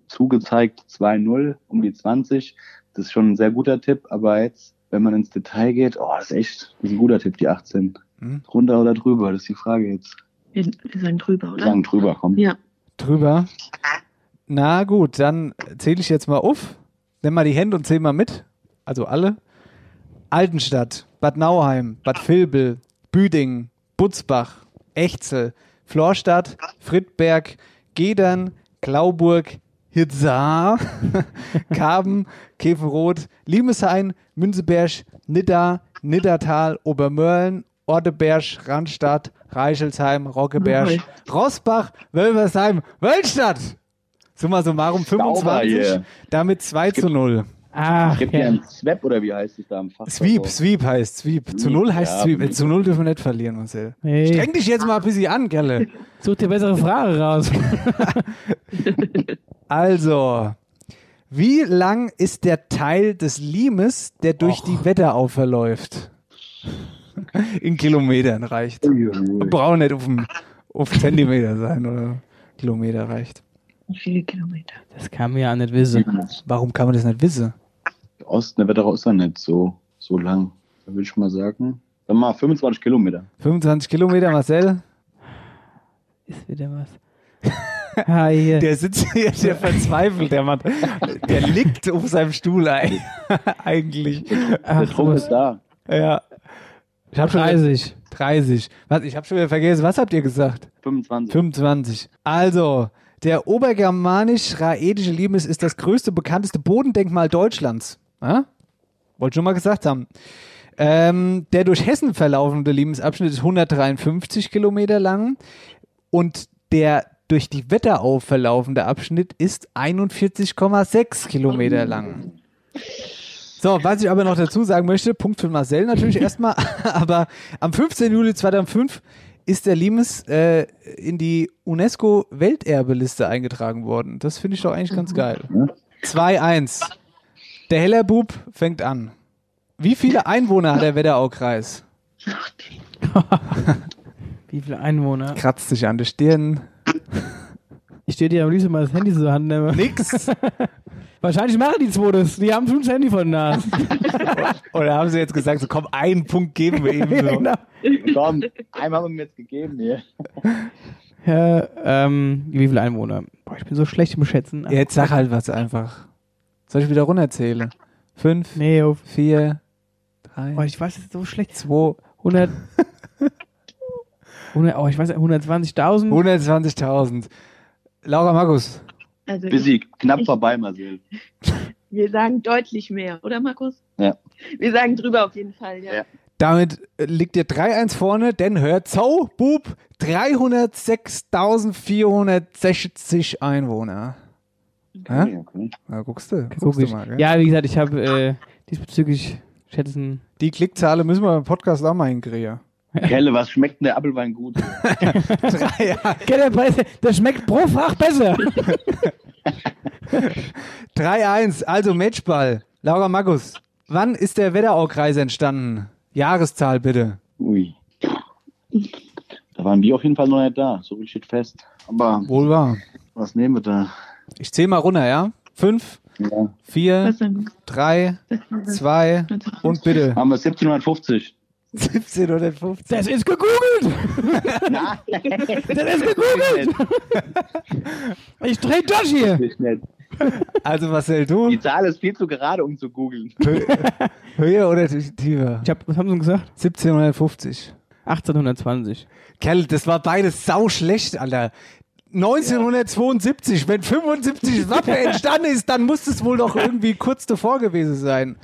zugezeigt. 2-0 um die 20. Das ist schon ein sehr guter Tipp. Aber jetzt, wenn man ins Detail geht, oh, das ist echt das ist ein guter Tipp, die 18. Hm? Runter oder drüber? Das ist die Frage jetzt. Wir, wir sagen drüber, Wir oder? sagen drüber, komm. Ja. Drüber. Na gut, dann zähle ich jetzt mal auf. Nimm mal die Hände und zähl mal mit. Also alle. Altenstadt, Bad Nauheim, Bad Vilbel, Büdingen, Butzbach, Echzel, Florstadt, Friedberg, Gedern, Klauburg, Hirzaa, Karben, Käferroth, Limeshain, Münzeberg, Nidda, Niddertal, Obermörlen, Orteberg, Randstadt, Reichelsheim, Rockeberg. Rossbach, Wölversheim, Wölstadt. Summa summarum 25, hier. damit 2 zu 0. Ach, Gibt ja ja. ein Swap oder wie heißt es da im Fach? Sweep, Sweep heißt Sweep. Zu null heißt Ja, Sweep. Sweep. Zu null dürfen wir nicht verlieren, Marcel. Hey, Streng dich jetzt mal ein bisschen an, Gelle. such dir bessere Frage raus. Also, wie lang ist der Teil des Limes, der durch die Wetterau verläuft? In Kilometern reicht. Braucht nicht auf, dem, auf Zentimeter sein oder Kilometer reicht. Viele Kilometer. Das kann mir ja nicht wissen. Warum kann man das nicht wissen? Osten, der Wetterau ist ja nicht so, so lang. Da würde ich mal sagen. Dann mal 25 Kilometer. 25 Kilometer, Marcel? Ist wieder was. ah. Der sitzt hier, der verzweifelt, der Mann. Der liegt auf seinem Stuhl ein. Eigentlich. Der Druck ist da. Ja. Ich hab schon 30. 30. Was? Ich habe schon wieder vergessen. Was habt ihr gesagt? 25. 25. Also, der obergermanisch-raedische Limes ist das größte, bekannteste Bodendenkmal Deutschlands. Ja? Wollte schon mal gesagt haben. Ähm, der durch Hessen verlaufende Limes-Abschnitt ist 153 Kilometer lang und der durch die Wetterau verlaufende Abschnitt ist 41,6 Kilometer lang. So, was ich aber noch dazu sagen möchte, Punkt für Marcel natürlich erstmal, aber am 15. Juli 2005 ist der Limes äh, in die UNESCO-Welterbeliste eingetragen worden. Das finde ich doch eigentlich ganz geil. 2-1. Der Hellerbub fängt an. Wie viele Einwohner hat der Wetteraukreis? Wie viele Einwohner? Kratzt sich an der Stirn. Ich stehe dir am liebsten mal das Handy zur Hand nehme. Nix. Wahrscheinlich machen die zwei das. Die haben schon das Handy von Nase. Oder haben sie jetzt gesagt, so komm, einen Punkt geben wir ihm so. Genau. Komm, einmal haben wir mir jetzt gegeben hier. Ja, ähm, wie viele Einwohner? Boah, ich bin so schlecht im Schätzen. Jetzt sag halt was einfach. Soll ich wieder runterzählen? Fünf, Nee, auf. vier, drei, Boah, ich weiß, es ist so schlecht. zwei, 100. 100 oh, ich weiß, 120.000. 120.000. Laura Markus. Also Busy, knapp vorbei, Marcel. wir sagen deutlich mehr, oder Markus? Ja. Wir sagen drüber auf jeden Fall, ja. Ja. Damit äh, liegt ihr 3-1 vorne, denn hört so, Bub, 306.460 Einwohner. Okay, okay. Na, guckst du, Guck guckst du ich. mal, gell? Ja, wie gesagt, ich habe äh, diesbezüglich schätzen. Die Klickzahlen müssen wir beim Podcast auch mal hinkriegen. Kelle, was schmeckt denn der Apfelwein gut? Drei, ja. Der, schmeckt pro Fach besser. 3-1, also Matchball. Laura Markus, wann ist der Wetteraukreis entstanden? Jahreszahl bitte. Ui. Da waren wir auf jeden Fall noch nicht da. So viel steht fest. Aber Wohl wahr. was nehmen wir da? Ich zähle mal runter, ja? Fünf, Ja. vier, drei, zwei und bitte. Haben wir 1750. 1750. Das ist gegoogelt. das ist gegoogelt. Ich dreh durch hier. Also Marcel, du? Die Zahl ist viel zu gerade, um zu googeln. Hö höher oder tiefer? Ich hab, was haben sie denn gesagt? 1750. 1820. Kerl, das war beides sau schlecht, Alter. 1972, wenn 75 Wappe entstanden ist, dann muss es wohl doch irgendwie kurz davor gewesen sein.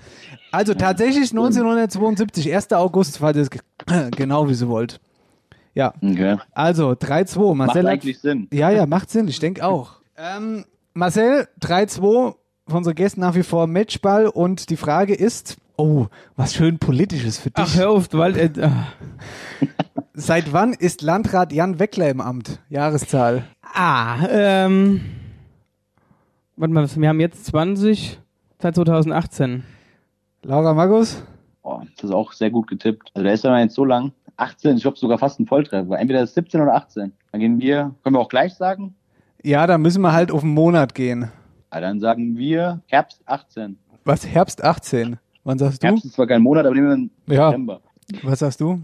Also tatsächlich 1972, 1. August, falls ihr es ge- genau wie sie wollt. Ja, Okay. also 3-2. Macht Marcel hat- eigentlich Sinn. Ja, ja, macht Sinn, ich denke auch. Ähm, Marcel, 3-2, für unsere Gäste nach wie vor Matchball und die Frage ist, oh, was schön politisches für dich. Ach, hör auf, weil, äh. Seit wann ist Landrat Jan Weckler im Amt? Jahreszahl. Ah, ähm, warte mal, wir haben jetzt 20, seit 2018. Laura Magus? Oh, das ist auch sehr gut getippt. Also der ist ja jetzt so lang. 18, ich glaube sogar fast ein Volltreffer. Entweder ist 17 oder 18. Dann gehen wir, können wir auch gleich sagen? Ja, da müssen wir halt auf den Monat gehen. Ah, dann sagen wir Herbst 18. Was, Herbst 18? Wann sagst du? Herbst ist zwar kein Monat, aber nehmen wir Ja. September. Was sagst du?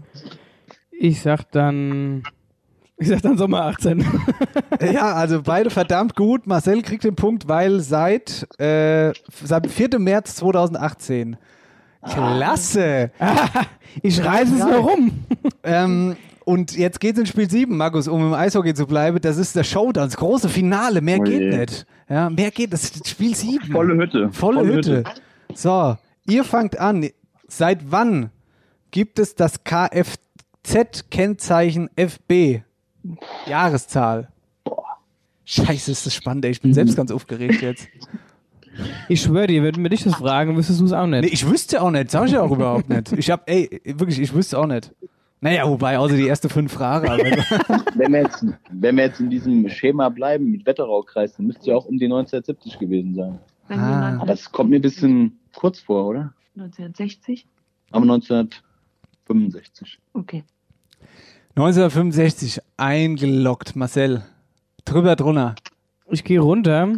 Ich sag dann Ich sag dann Sommer 18. Ja, also beide verdammt gut. Marcel kriegt den Punkt, weil seit, äh, seit 4. März 2018. Klasse. Ich reiße es nur rum. Ähm, und jetzt geht's in Spiel 7, Markus, um im Eishockey zu bleiben. Das ist der Showdown, das große Finale. Mehr Oh geht je. nicht. Ja, mehr geht. Das ist Spiel 7. Volle Hütte. Volle, Hütte. So, ihr fangt an. Seit wann gibt es das Kfz-Kennzeichen FB? Jahreszahl. Scheiße, ist das spannend, ey. Ich bin selbst ganz aufgeregt jetzt. Ich schwöre dir, würden wir dich das fragen, wüsstest du es auch nicht. Nee, ich wüsste auch nicht, sag ich ja auch überhaupt nicht. Ich hab, ey, wirklich, ich wüsste auch nicht. Naja, wobei, außer die erste fünf Fragen. Aber Wenn wir, jetzt, wenn wir jetzt in diesem Schema bleiben mit Wetteraukreis, dann müsste ja auch um die 1970 gewesen sein. Ah. Aber das kommt mir ein bisschen kurz vor, oder? 1960. Aber 1965. Okay. 1965 eingeloggt, Marcel. Drüber drunter. Ich gehe runter.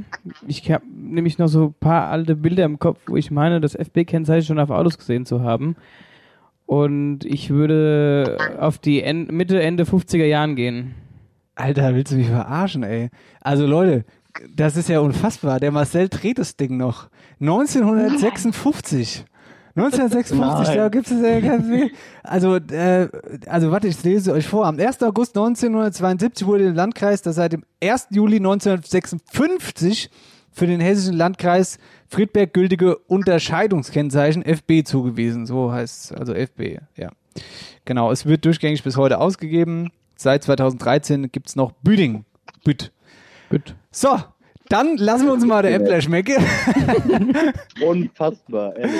Ich habe nämlich noch so ein paar alte Bilder im Kopf, wo ich meine, das FB-Kennzeichen schon auf Autos gesehen zu haben. Und ich würde auf die En Mitte, Ende 50er Jahren gehen. Alter, willst du mich verarschen, ey? Also Leute, das ist ja unfassbar. Der Marcel dreht das Ding noch. 1956. 1956, Nein. da gibt es ja ganz viel. Also, äh, also warte, ich lese euch vor. Am 1. August 1972 wurde dem Landkreis das seit dem 1. Juli 1956 für den hessischen Landkreis Friedberg gültige Unterscheidungskennzeichen FB zugewiesen. So heißt es, also FB, ja. Genau, es wird durchgängig bis heute ausgegeben. Seit 2013 gibt's noch Büding. Büt. Gut. So, dann lassen wir uns mal der Äppler schmecken. Unfassbar, ehrlich.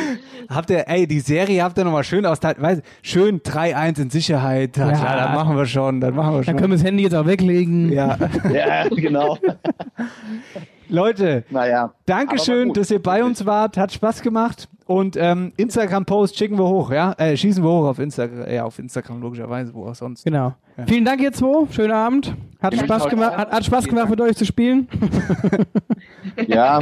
habt ihr, ey, die Serie habt ihr nochmal schön aus, weiß, schön 3-1 in Sicherheit. Ja, Ja. klar, das machen wir schon, das machen wir Dann schon. können wir das Handy jetzt auch weglegen. ja. Ja, genau. Leute, Naja. Dankeschön, dass ihr bei uns wart. Hat Spaß gemacht. Und ähm, Instagram-Post schicken wir hoch, ja? Äh, schießen wir hoch auf Instagram, ja, auf Instagram logischerweise, wo auch sonst. Genau. Ja. Vielen Dank, ihr zwei. Schönen Abend. Hat Ja, Spaß gemacht, hat, hat Spaß gemacht mit euch zu spielen. Ja.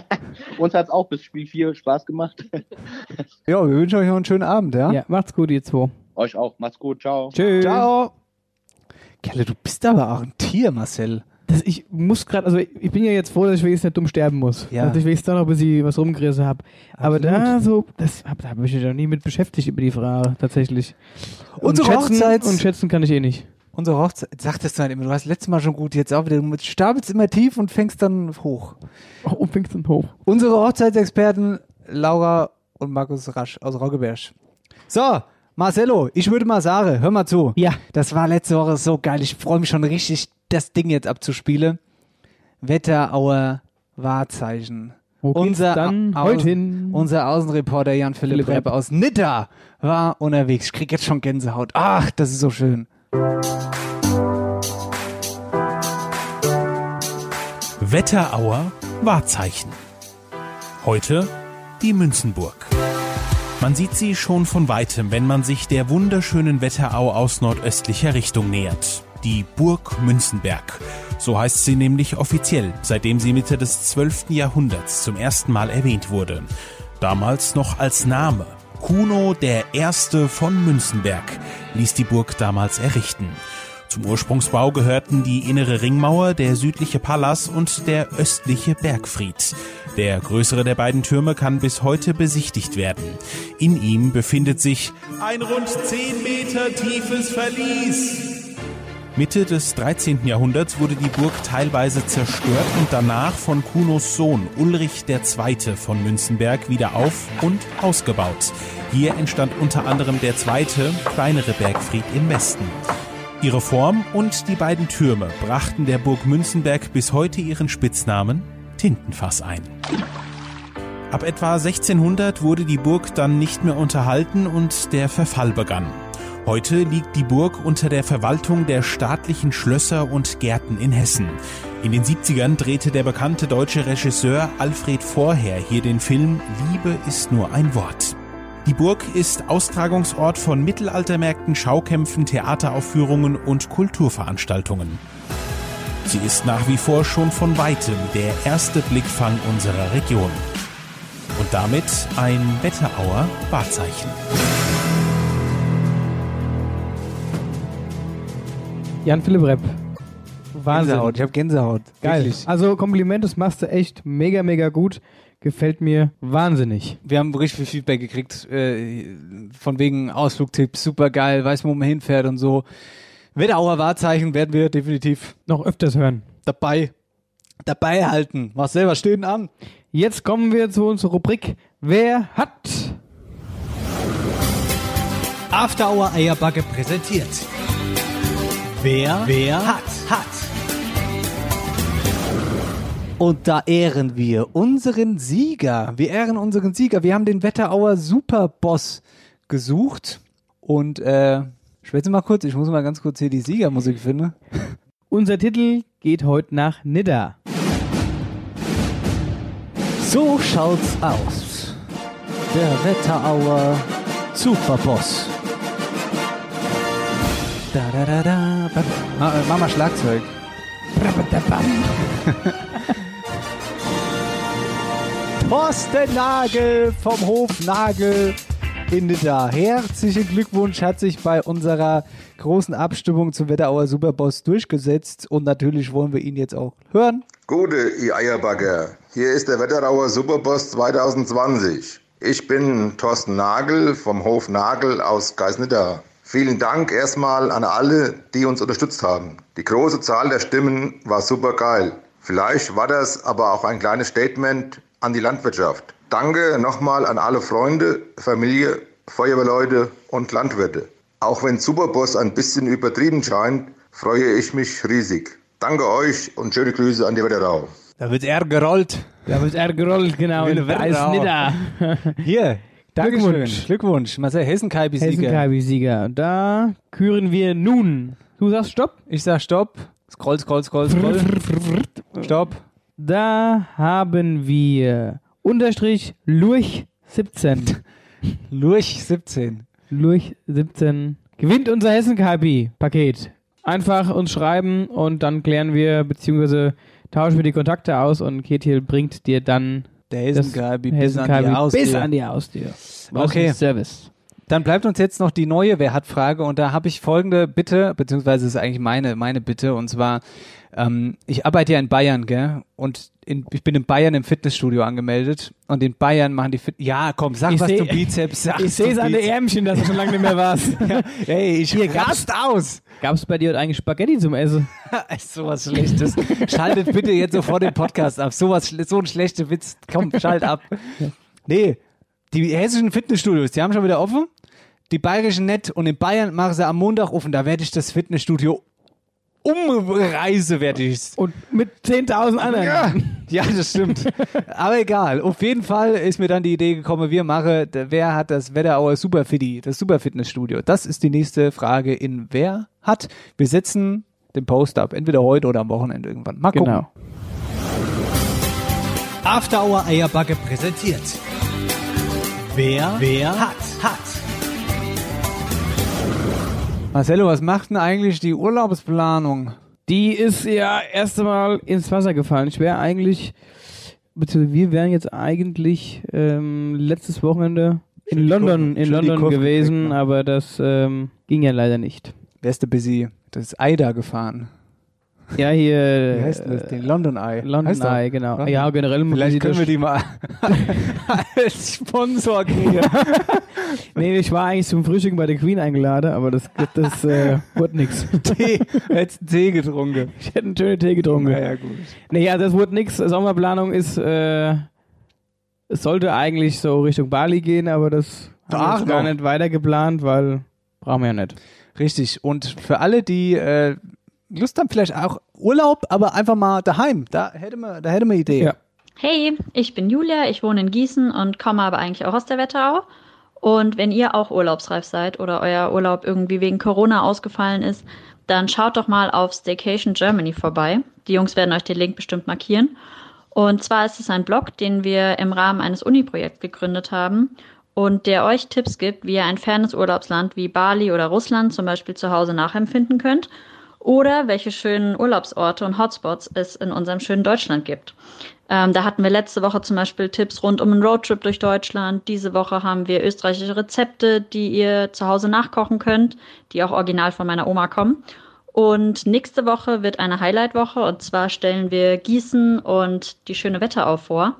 Uns hat es auch bis Spiel 4 Spaß gemacht. Ja, wir wünschen euch noch einen schönen Abend, ja? Ja, macht's gut, ihr zwei. Euch auch. Macht's gut. Ciao. Tschüss. Ciao. Kelle, du bist aber auch ein Tier, Marcel. Das, ich muss gerade, also ich, bin ja jetzt froh, dass ich wenigstens nicht dumm sterben muss. Ja. Dass ich wenigstens da noch ein bisschen was rumgerissen habe. Aber da so, das hab, da habe ich mich noch nie mit beschäftigt über die Frage, tatsächlich. Unsere und schätzen, Hochzeits- Und schätzen kann ich eh nicht. Unsere Hochzeit, sagtest du halt immer, du hast letztes Mal schon gut, jetzt auch wieder, du stapelst immer tief und fängst dann hoch. Oh, und fängst dann hoch. Unsere Hochzeitsexperten Laura und Markus Rasch aus Roggeberg. So, Marcelo, ich würde mal sagen, hör mal zu. Ja. Das war letzte Woche so geil. Ich freue mich schon richtig, das Ding jetzt abzuspielen. Wetterauer Wahrzeichen. Wo unser, dann Au- heute hin? unser Außenreporter Jan-Philipp Philipp Repp Repp. aus Nidda war unterwegs. Ich krieg jetzt schon Gänsehaut. Ach, das ist so schön. Wetterauer Wahrzeichen. Heute die Münzenburg. Man sieht sie schon von weitem, wenn man sich der wunderschönen Wetterau aus nordöstlicher Richtung nähert. Die Burg Münzenberg. So heißt sie nämlich offiziell, seitdem sie Mitte des 12. Jahrhunderts zum ersten Mal erwähnt wurde. Damals noch als Name. Kuno der Erste von Münzenberg ließ die Burg damals errichten. Zum Ursprungsbau gehörten die innere Ringmauer, der südliche Palas und der östliche Bergfried. Der größere der beiden Türme kann bis heute besichtigt werden. In ihm befindet sich ein rund 10 Meter tiefes Verlies. Mitte des 13. Jahrhunderts wurde die Burg teilweise zerstört und danach von Kunos Sohn Ulrich II. von Münzenberg wieder auf und ausgebaut. Hier entstand unter anderem der zweite, kleinere Bergfried im Westen. Ihre Form und die beiden Türme brachten der Burg Münzenberg bis heute ihren Spitznamen Tintenfass ein. Ab etwa 1600 wurde die Burg dann nicht mehr unterhalten und der Verfall begann. Heute liegt die Burg unter der Verwaltung der staatlichen Schlösser und Gärten in Hessen. In den 70ern drehte der bekannte deutsche Regisseur Alfred Vorher hier den Film Liebe ist nur ein Wort. Die Burg ist Austragungsort von Mittelaltermärkten, Schaukämpfen, Theateraufführungen und Kulturveranstaltungen. Sie ist nach wie vor schon von weitem der erste Blickfang unserer Region. Und damit ein Wetterauer Wahrzeichen. Jan-Philipp Repp. Wahnsinn. Gänsehaut, ich habe Gänsehaut. Geil. Wirklich. Also Kompliment, das machst du echt mega, mega gut. Gefällt mir wahnsinnig. Wir haben richtig viel Feedback gekriegt, äh, von wegen Ausflugtipps, super geil, weiß man, wo man hinfährt und so. Wetterauer Wahrzeichen werden wir definitiv Noch öfters hören. dabei, dabei halten. Was selber stehen an. Jetzt kommen wir zu unserer Rubrik Wer hat? After Hour Eierbacke präsentiert. Wer, wer hat, hat. Und da ehren wir unseren Sieger. Wir ehren unseren Sieger. Wir haben den Wetterauer Superboss gesucht. Und äh, schwätze mal kurz, ich muss mal ganz kurz hier die Siegermusik finden. Unser Titel geht heute nach Nidda. So schaut's aus. Der Wetterauer Superboss. Da da da da. Ma, äh, Mama Schlagzeug. Thorsten Nagel vom Hof Nagel in Nidda. Herzlichen Glückwunsch, hat sich bei unserer großen Abstimmung zum Wetterauer Superboss durchgesetzt und natürlich wollen wir ihn jetzt auch hören. Gute, ihr Eierbagger. Hier ist der Wetterauer Superboss 2020. Ich bin Thorsten Nagel vom Hof Nagel aus Geisnidda. Vielen Dank erstmal an alle, die uns unterstützt haben. Die große Zahl der Stimmen war super geil. Vielleicht war das aber auch ein kleines Statement an die Landwirtschaft. Danke nochmal an alle Freunde, Familie, Feuerwehrleute und Landwirte. Auch wenn Superboss ein bisschen übertrieben scheint, freue ich mich riesig. Danke euch und schöne Grüße an die Wetterau. Da wird er gerollt. Da wird er gerollt, genau. Und da. Hier, Dankeschön. Glückwunsch. Glückwunsch. Marcel Hessen-Kaibi-Sieger. Hessen-Sieger. Da küren wir nun. Du sagst Stopp. Ich sag Stopp. Scroll, scroll, scroll, scroll. Stopp. Da haben wir Unterstrich Lurch 17. Lurch 17. Lurch 17 gewinnt unser Hessen-KP-Paket. Einfach uns schreiben und dann klären wir, beziehungsweise tauschen wir die Kontakte aus und Ketiel bringt dir dann Der bis Hessen-KP Haustür. bis an die Haustür. Okay. Service. Dann bleibt uns jetzt noch die neue Wer hat Frage und da habe ich folgende Bitte, beziehungsweise ist eigentlich meine, meine Bitte und zwar, ähm, ich arbeite ja in Bayern, gell? Und in, ich bin in Bayern im Fitnessstudio angemeldet und in Bayern machen die Fit Ja, komm, sag Ich was seh- zum Bizeps. Sag Ich sehe es an den. Ärmchen, dass du schon lange nicht mehr warst. Ey, ich Hier, rast aus. Gab es bei dir heute eigentlich Spaghetti zum Essen? Ist sowas Schlechtes. Schaltet bitte jetzt sofort den Podcast ab. Sowas, so ein schlechter Witz. Komm, schalt ab. Nee, die hessischen Fitnessstudios, die haben schon wieder offen. Die bayerischen nett und in Bayern machen sie am Montag offen. Da werde ich das Fitnessstudio umreise, werde ich's. Und mit 10.000 anderen. Ja, ja, das stimmt. Aber egal. Auf jeden Fall ist mir dann die Idee gekommen, wir machen, wer hat das Wetterauer Superfitty, das Superfitnessstudio? Das ist die nächste Frage in Wer hat. Wir setzen den Post ab, entweder heute oder am Wochenende irgendwann. Mal gucken. Genau. After Hour Eierbacke präsentiert. Wer, wer hat, hat. Marcelo, was macht denn eigentlich die Urlaubsplanung? Die ist ja erst einmal ins Wasser gefallen. Ich wäre eigentlich, beziehungsweise wir wären jetzt eigentlich ähm, letztes Wochenende in Schön London, in London gewesen, gekriegt, ne? aber das ähm, ging ja leider nicht. Wärst du busy? Das ist Aida gefahren. Ja, hier. Wie heißt denn das? Den London Eye. London. Eye, genau. London. Ja, generell muss Vielleicht ich können wir die mal als Sponsor kriegen. Nee, ich war eigentlich zum Frühstück bei der Queen eingeladen, aber das, das äh, wurde nix. Tee. Hättest einen Tee getrunken. Ich hätte einen schönen Tee getrunken. Ja, ja, gut. Nee, ja, das wurde nix. Sommerplanung ist, äh, es sollte eigentlich so Richtung Bali gehen, aber das haben wir gar nicht weiter geplant, weil brauchen wir ja nicht. Richtig. Und für alle, die äh, Lust haben, vielleicht auch Urlaub, aber einfach mal daheim. Da hätte man, da hätte man Idee. Ja. Hey, ich bin Julia, ich wohne in Gießen und komme aber eigentlich auch aus der Wetterau. Und wenn ihr auch urlaubsreif seid oder euer Urlaub irgendwie wegen Corona ausgefallen ist, dann schaut doch mal auf Staycation Germany vorbei. Die Jungs werden euch den Link bestimmt markieren. Und zwar ist es ein Blog, den wir im Rahmen eines Uni-Projekts gegründet haben und der euch Tipps gibt, wie ihr ein fernes Urlaubsland wie Bali oder Russland zum Beispiel zu Hause nachempfinden könnt oder welche schönen Urlaubsorte und Hotspots es in unserem schönen Deutschland gibt. Ähm, da hatten wir letzte Woche zum Beispiel Tipps rund um einen Roadtrip durch Deutschland. Diese Woche haben wir österreichische Rezepte, die ihr zu Hause nachkochen könnt, die auch original von meiner Oma kommen. Und nächste Woche wird eine Highlight-Woche und zwar stellen wir Gießen und die schöne Wetterau vor.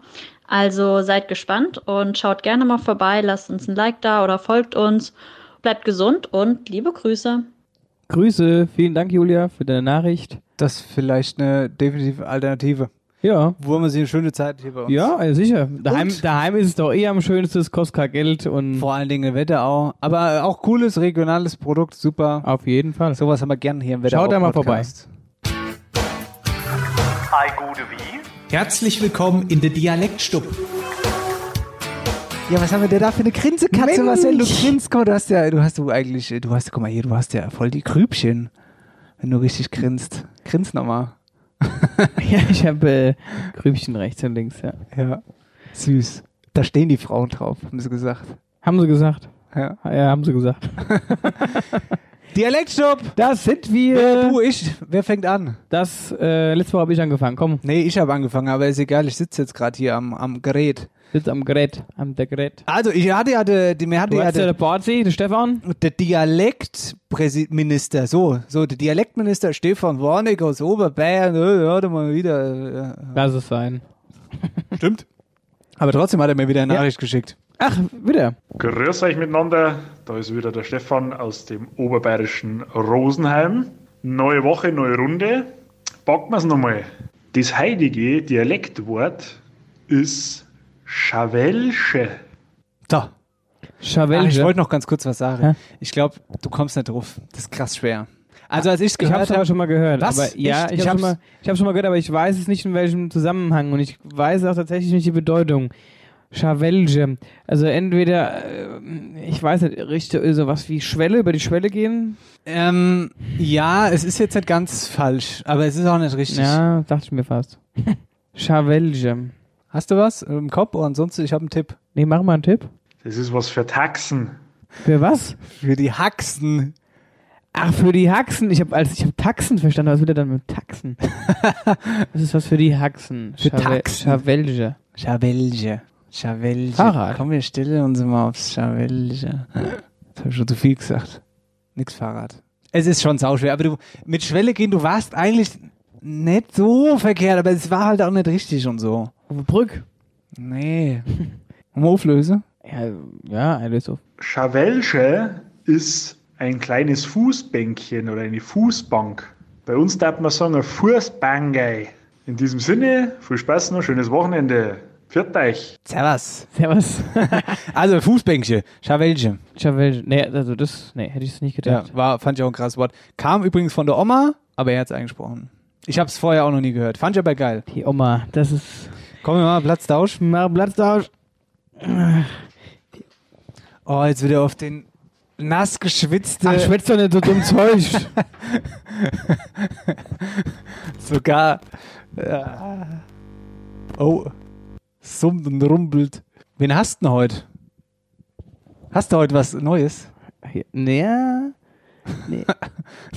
Also seid gespannt und schaut gerne mal vorbei, lasst uns ein Like da oder folgt uns. Bleibt gesund und liebe Grüße. Grüße, vielen Dank, Julia, für deine Nachricht. Das ist vielleicht eine definitive Alternative. Ja. Wo haben wir sie eine schöne Zeit hier bei uns? Ja, also sicher. Daheim, daheim ist es doch eh am schönsten, es kostet kein Geld und. Vor allen Dingen Wetterau. Aber auch cooles regionales Produkt, super. Auf jeden Fall. Sowas haben wir gern hier im Wetterau. Schaut da mal vorbei. Hi, gute wie? Herzlich willkommen in der Dialektstub. Ja, was haben wir denn da für eine Grinsekatze. Marcel? Du grinst, komm, du hast ja, du hast du eigentlich, du hast, guck mal hier, du hast ja voll die Grübchen, wenn du richtig grinst. Grins nochmal. ja, ich habe äh, Grübchen rechts und links, ja. Ja. Süß. Da stehen die Frauen drauf, haben sie gesagt. Haben sie gesagt? Ja. Ja, haben sie gesagt. Dialektstub! Das sind wir. Wer, du, ich. Wer fängt an? Das, äh, letzte Woche habe ich angefangen, komm. Nee, ich habe angefangen, aber ist egal, ich sitze jetzt gerade hier am, am Gerät. Sitzt am Gerät, am der Gerät. Also, ich hatte ja, die, die, mir hatte Du ja hast ja der, der Borzi, der Stefan. der Dialektminister, so, so, der Dialektminister Stefan Warneck aus Oberbayern, äh, ja, da mal wieder, äh, Lass es sein. Stimmt. Aber trotzdem hat er mir wieder eine Ja. Nachricht geschickt. Ach, wieder. Grüß euch miteinander. Da ist wieder der Stefan aus dem oberbayerischen Rosenheim. Neue Woche, neue Runde. Packen wir's nochmal. Das heilige Dialektwort ist Schavelsche. So. Ah, Chavelle. ich wollte noch ganz kurz was sagen. Ja? Ich glaube, du kommst nicht drauf. Das ist krass schwer. Also als ich es ich gehört habe es aber schon mal gehört. Was? Aber ja, ich Ich habe schon, hab's- mal- ich hab's schon mal gehört, aber ich weiß es nicht in welchem Zusammenhang und ich weiß auch tatsächlich nicht die Bedeutung. Chavelge. Also entweder, äh, ich weiß nicht, richtig, sowas wie Schwelle, über die Schwelle gehen. Ähm, ja, es ist jetzt nicht ganz falsch, aber es ist auch nicht richtig. Ja, dachte ich mir fast. Chavelge. Hast du was im Kopf? Oder ansonsten, ich habe einen Tipp. Nee, mach mal einen Tipp. Das ist was für Taxen. Für was? Für die Haxen. Ach, für die Haxen. Ich habe als ich habe Taxen verstanden, was will er dann mit Taxen? das ist was für die Haxen. Für Chave- Taxen. Chavelge. Chavelge. Chavelge. Fahrrad. Komm, wir stellen uns mal aufs Chavelge. Das habe ich schon zu viel gesagt. Nix Fahrrad. Es ist schon sauschwer, aber du, mit Schwelle gehen, du warst eigentlich nicht so verkehrt, aber es war halt auch nicht richtig und so. Auf der Brück. Nee. Um auflösen? Ja, ja, er löst auf. Schavelsche ist ein kleines Fußbänkchen oder eine Fußbank. Bei uns darf man sagen, ein Fußbangei. In diesem Sinne, viel Spaß noch, schönes Wochenende. Pfiat euch. Servus. Servus. Also Fußbänkchen, Chavelge. Chavelge. Nee, also das, nee, hätte ich es nicht Ja, gedacht. war, fand ich auch ein krasses Wort. Kam übrigens von der Oma, aber er hat es eingesprochen. Ich habe es vorher auch noch nie gehört. Fand ich aber geil. Die Oma, das ist. Komm, wir machen Platztausch. Mach Platztausch. Oh, jetzt wieder auf den nass geschwitzte. Ach, schwätzt doch nicht so dumm Zeug. sogar. Ja. Oh. Summt und rumpelt. Wen hast du denn heute? Hast du heute was Neues? nee. Nee.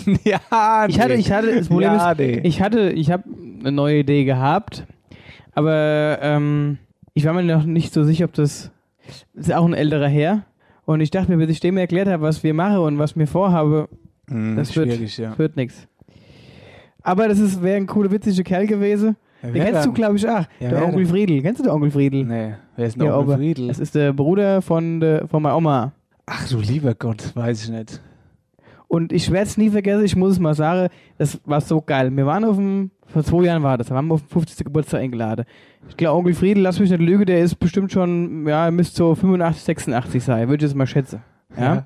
ja, Ich hatte, ich hatte, das Problem ja, ist, nee. ich hatte, ich habe eine neue Idee gehabt, aber ähm, ich war mir noch nicht so sicher, ob das, das ist auch ein älterer Herr. Und ich dachte mir, bis ich dem erklärt habe, was wir machen und was mir vorhabe, Hm, das wird, ja. wird nichts. Aber das wäre ein cooler, witziger Kerl gewesen. Ja, Den kennst du, glaube ich, auch. Ja, der Onkel? Friedel. Kennst du den Onkel Friedel? Nee, wer ist denn Ja, Onkel Friedel? Das ist der Bruder von, der, von meiner Oma. Ach du lieber Gott, weiß ich nicht. Und ich werde es nie vergessen, ich muss es mal sagen, das war so geil. Wir waren auf dem, vor zwei Jahren war das, da waren wir auf dem 50. Geburtstag eingeladen. Ich glaube, Onkel Friedel, lass mich nicht lügen, der ist bestimmt schon, ja, er müsste so 85, 86 sein, würde ich jetzt mal schätzen. Ja. Ja.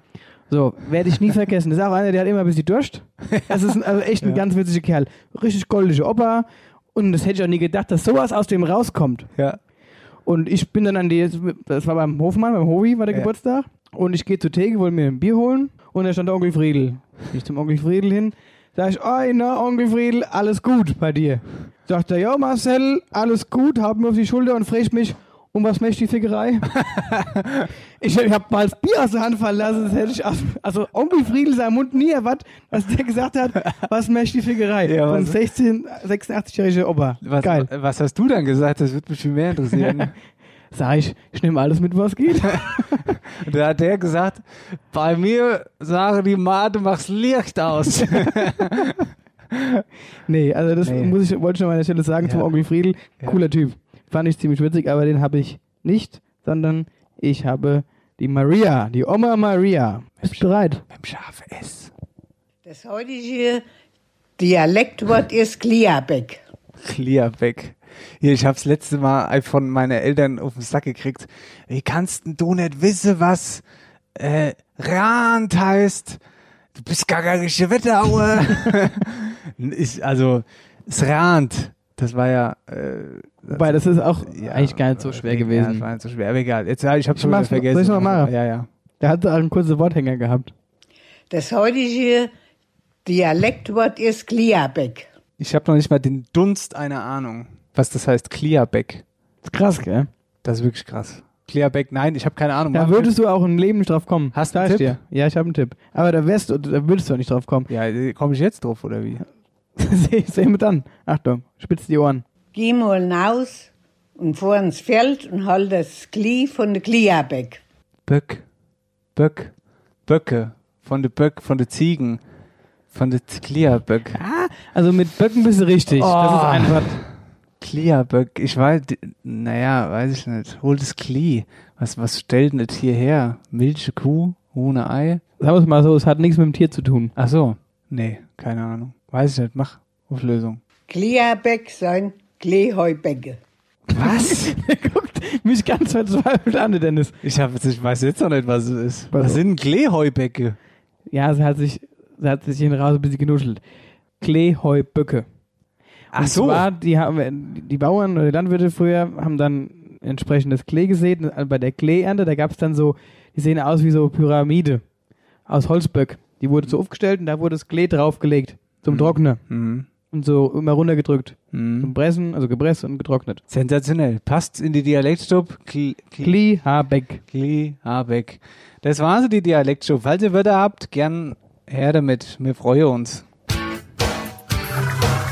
So, werde ich nie vergessen. Das ist auch einer, der hat immer ein bisschen Durst. Das ist ein, also echt ein Ja. ganz witziger Kerl. Richtig goldige Opa. Und das hätte ich auch nie gedacht, dass sowas aus dem rauskommt. Ja. Und ich bin dann an die, das war beim Hofmann, beim Hovi war der Ja. Geburtstag. Und ich gehe zur Theke, wollte mir ein Bier holen. Und da stand der Onkel Friedel. Ich zum Onkel Friedel hin. Sag ich, oi, na, Onkel Friedel, alles gut bei dir. Sagt er, ja, Marcel, alles gut, hab mir auf die Schulter und fragt mich, um was möchte die Fickerei? ich ich hab mal das Bier aus der Hand fallen lassen, das hätte ich, aus- also Onkel Friedel sein Mund nie erwartet, was der gesagt hat, was möchte die Fickerei? Ja, Von was- 16, 86-jähriger Opa. Was, Geil. was hast du dann gesagt? Das würde mich viel mehr interessieren. Sag ich, ich nehme alles mit, was geht. Da hat der gesagt, bei mir sagen die mal, du machst Licht aus. Nee, also das Nee. muss ich, wollte ich noch mal an der Stelle sagen zum Ja. Onkel Friedel. Ja. Cooler Typ. Fand ich ziemlich witzig, aber den habe ich nicht, sondern ich habe die Maria, die Oma Maria. Bist du bereit? Beim Schaf S. Das heutige Dialektwort ist Kliabeck. Clearback. Hier, ich hab's letzte Mal von meinen Eltern auf den Sack gekriegt. Wie kannst denn du nicht wissen, was äh, Rand heißt? Du bist gar keine richtige Wetteraue. ich, also, es Rand. Das war ja. Äh, Wobei, das ist auch eigentlich gar nicht so schwer Ja, gewesen. das war nicht so schwer, aber egal. Jetzt, ja, ich hab's Ich schon wieder mach's- vergessen. soll ich's noch machen? Ja, ja. Der hat auch einen kurzen Worthänger gehabt. Das heutige Dialektwort ist Kliabeck. Ich habe noch nicht mal den Dunst einer Ahnung, was das heißt. Ist krass, gell? Das ist wirklich krass. Clearback, nein, ich habe keine Ahnung. Da würdest du auch im Leben nicht drauf kommen. Hast du einen ich Tipp? dir. Ja, ich habe einen Tipp. Aber da wärst du, da würdest du auch nicht drauf kommen. Ja, komme ich jetzt drauf, oder wie? Seh, seh mit an. Achtung, spitz die Ohren. Geh mal hinaus und fahr ins Feld und hol das Kli von der Kliabeck. Böck. Böck. Böcke. Von de Böck, von de Ziegen. Von de Clearböck. Ah, also mit Böcken bist du richtig. Das ist Oh. einfach. Clearböck. Ich weiß, naja, weiß ich nicht. Hol das Klee. Was, was stellt denn das hierher? Milche Kuh? Ohne Ei? Sagen wir es mal so, es hat nichts mit dem Tier zu tun. Ach so. Nee, keine Ahnung. Weiß ich nicht. Mach Auflösung. Kliabeck sein Kleeheubecke. Was? Guckt mich ganz verzweifelt an, Dennis. Ich, hab, ich weiß jetzt noch nicht, was es ist. Was Was sind Kleeheubecke? Ja, sie hat sich, sie hat sich hin raus ein bisschen genuschelt. Kleeheuböcke. Ach Und so. zwar, die, haben, die Bauern oder die Landwirte früher haben dann entsprechendes Klee gesät. Und Bei der Kleeernte, da gab es dann so, die sehen aus wie so Pyramide aus Holzböck. Die wurde so aufgestellt und da wurde das Klee draufgelegt zum Trocknen. Mhm. Und so immer runtergedrückt. Mhm. Zum Pressen, also gepresst und getrocknet. Sensationell. Passt in die Dialektstub. Kli, Habeck. Kli, Habeck. Das war so die Dialektstub. Falls ihr Wörter habt, gern her damit. Wir freuen uns.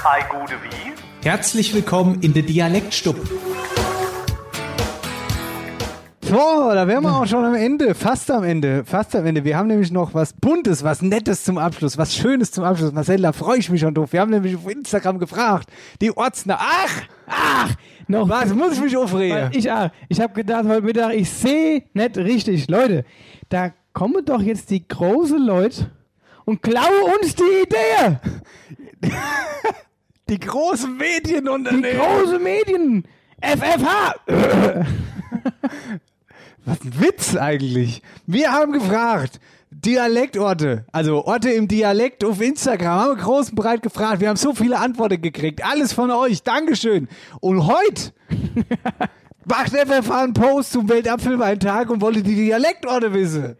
Ei gute wie? Herzlich willkommen in der Dialektstub. So, da wären wir auch schon am Ende, fast am Ende, fast am Ende. Wir haben nämlich noch was Buntes, was Nettes zum Abschluss, was Schönes zum Abschluss. Marcel, da freue ich mich schon drauf. Wir haben nämlich auf Instagram gefragt, die Ortsner. Ach, ach, Noch was muss ich mich aufregen? Ich auch. Ich habe gedacht heute Mittag, ich sehe nicht richtig. Leute, da kommen doch jetzt die großen Leute und klauen uns die Idee. Die großen Medienunternehmen. Die großen Medien. FFH. Was ein Witz eigentlich. Wir haben gefragt, Dialektorte, also Orte im Dialekt auf Instagram, haben wir groß und breit gefragt. Wir haben so viele Antworten gekriegt. Alles von euch. Dankeschön. Und heute macht FFH einen Post zum Weltapfelweintag und wollte die Dialektorte wissen.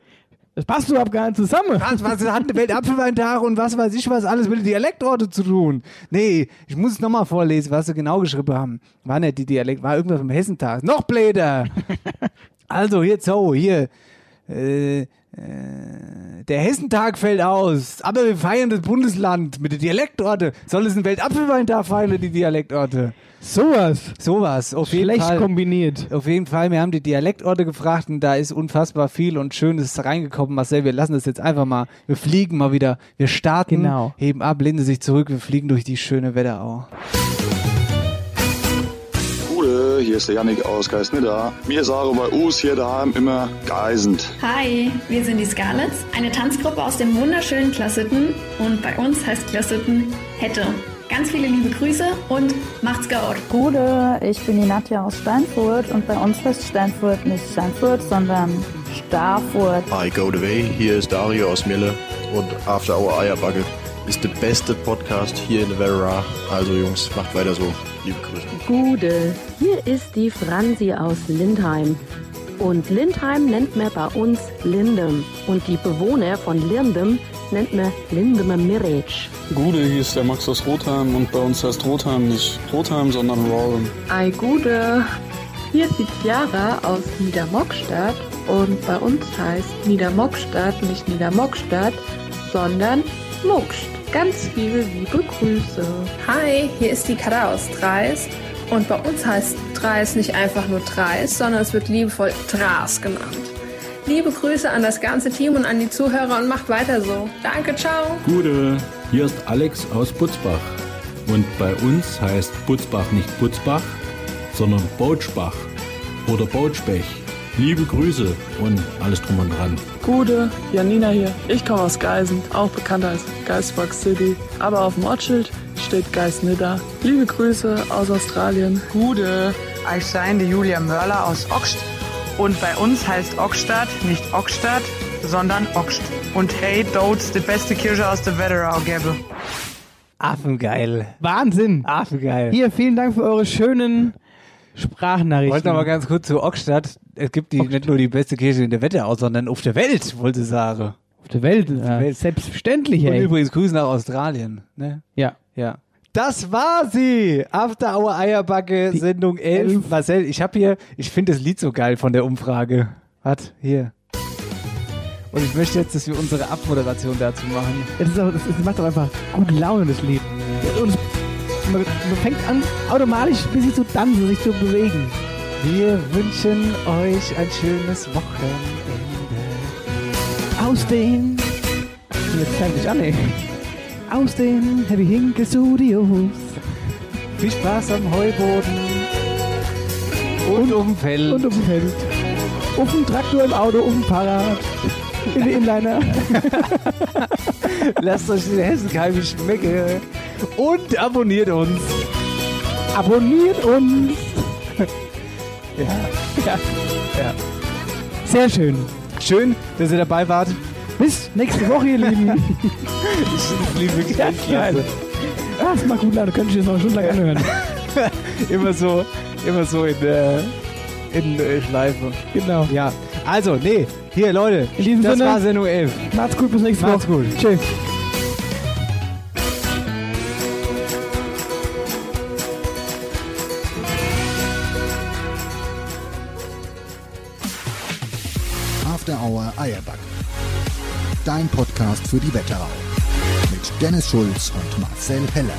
Das passt überhaupt gar nicht zusammen. Was, was hat Weltapfelweintag und was weiß ich was alles mit den Dialektorte zu tun? Nee, ich muss es nochmal vorlesen, was sie genau geschrieben haben. War nicht die Dialekt, war irgendwas vom Hessentag. Noch bläder! also, hier, so, hier. Äh, äh, der Hessentag fällt aus, aber wir feiern das Bundesland mit den Dialektorte. Soll es einen Weltapfelweintag feiern, die Dialektorte? Sowas. Sowas, auf jeden Schlecht Fall. kombiniert. Auf jeden Fall, wir haben die Dialektorte gefragt und da ist unfassbar viel und Schönes reingekommen. Marcel, wir lassen das jetzt einfach mal. Wir fliegen mal wieder. Wir starten, Genau. heben ab, lehnen sich zurück, wir fliegen durch die schöne Wetterau. Hier ist der Yannick aus Geisnidda. Wir sagen bei uns hier daheim immer geisend. Hi, wir sind die Scarlets, eine Tanzgruppe aus dem wunderschönen Klassitten und bei uns heißt Klassitten Hätte. Ganz viele liebe Grüße und macht's gut. Gute, ich bin die Nadja aus Steinfurt und bei uns heißt Steinfurt nicht Steinfurt, sondern Starfurt. Hi, go the way. Hier ist Dario aus Mille und After Hour Eierbacke ist der beste Podcast hier in Vera. Also Jungs, macht weiter so. Liebe Grüße. Gude, hier ist die Franzi aus Lindheim. Und Lindheim nennt man bei uns Lindem. Und die Bewohner von Lindem nennt man Lindemer Mirage. Gude, hier ist der Max aus Rotheim und bei uns heißt Rotheim nicht Rotheim, sondern Rollem. Ei Gude, hier ist die Chiara aus Niedermockstadt und bei uns heißt Niedermockstadt nicht Niedermockstadt, sondern Muckst. Ganz viele liebe Grüße. Hi, hier ist die Kada aus Dreis. Und bei uns heißt Dreis nicht einfach nur Dreis, sondern es wird liebevoll Dras genannt. Liebe Grüße an das ganze Team und an die Zuhörer und macht weiter so. Danke, ciao. Gute, hier ist Alex aus Butzbach. Und bei uns heißt Butzbach nicht Butzbach, sondern Boutschbach oder Boutschbech. Liebe Grüße und alles drum und dran. Gute, Janina hier. Ich komme aus Geisen, auch bekannt als Geisbock City. Aber auf dem Ortsschild steht Geisnidda. Liebe Grüße aus Australien. Gute, ich sein die Julia Mörler aus Oxt. Und bei uns heißt Ockstadt nicht Ockstadt, sondern Oxt. Und hey, dort die beste Kirche aus der Wetterau gäbe. Affengeil. Wahnsinn. Affengeil. Hier, vielen Dank für eure schönen Sprachnachrichten. Wollte noch mal ganz kurz zu Ockstadt. Es gibt die, nicht nur die beste Kirche in der Wetterau, sondern auf der Welt, wollte ich sagen. Auf der Welt, ja, Welt. selbstverständlich, Und ey. übrigens Grüße nach Australien. Ne? Ja. Ja. Das war sie. After Hour Eierbacke, Sendung 11. Marcel, ich habe hier, ich finde das Lied so geil von der Umfrage. Hat hier. Und ich möchte jetzt, dass wir unsere Abmoderation dazu machen. Das, ist auch, das, ist, das macht doch einfach gute Laune, das Lied. Und es, man, man fängt an, automatisch ein bisschen zu tanzen, sich zu bewegen. Wir wünschen euch ein schönes Wochenende. Aus den. Jetzt fängt mich an, ey. Aus den Heavy Hinkel Studios. Viel Spaß am Heuboden. Und, um dem Feld. Und um dem Feld. Auf dem Traktor, im Auto, auf dem Fahrrad. In den Inliner. Lasst euch den Hessenkeim schmecken. Und abonniert uns. Abonniert uns. Ja. Ja. ja. Sehr schön. Schön, dass ihr dabei wart. Bis nächste Woche, ihr Lieben. ich liebe wirklich Ja, geil. Ah, das macht gut, Leute. Könnte ich jetzt noch stundenlang anhören. immer so, immer so in der in äh, Schleife. Genau. Ja. Also, nee, hier Leute, In diesem das Sinne, war Sendung 11. Macht's gut, bis nächste Macht's Woche. gut. Tschüss. After Hour Eierback. Dein Podcast für die Wetterau. Mit Dennis Schulz und Marcel Heller.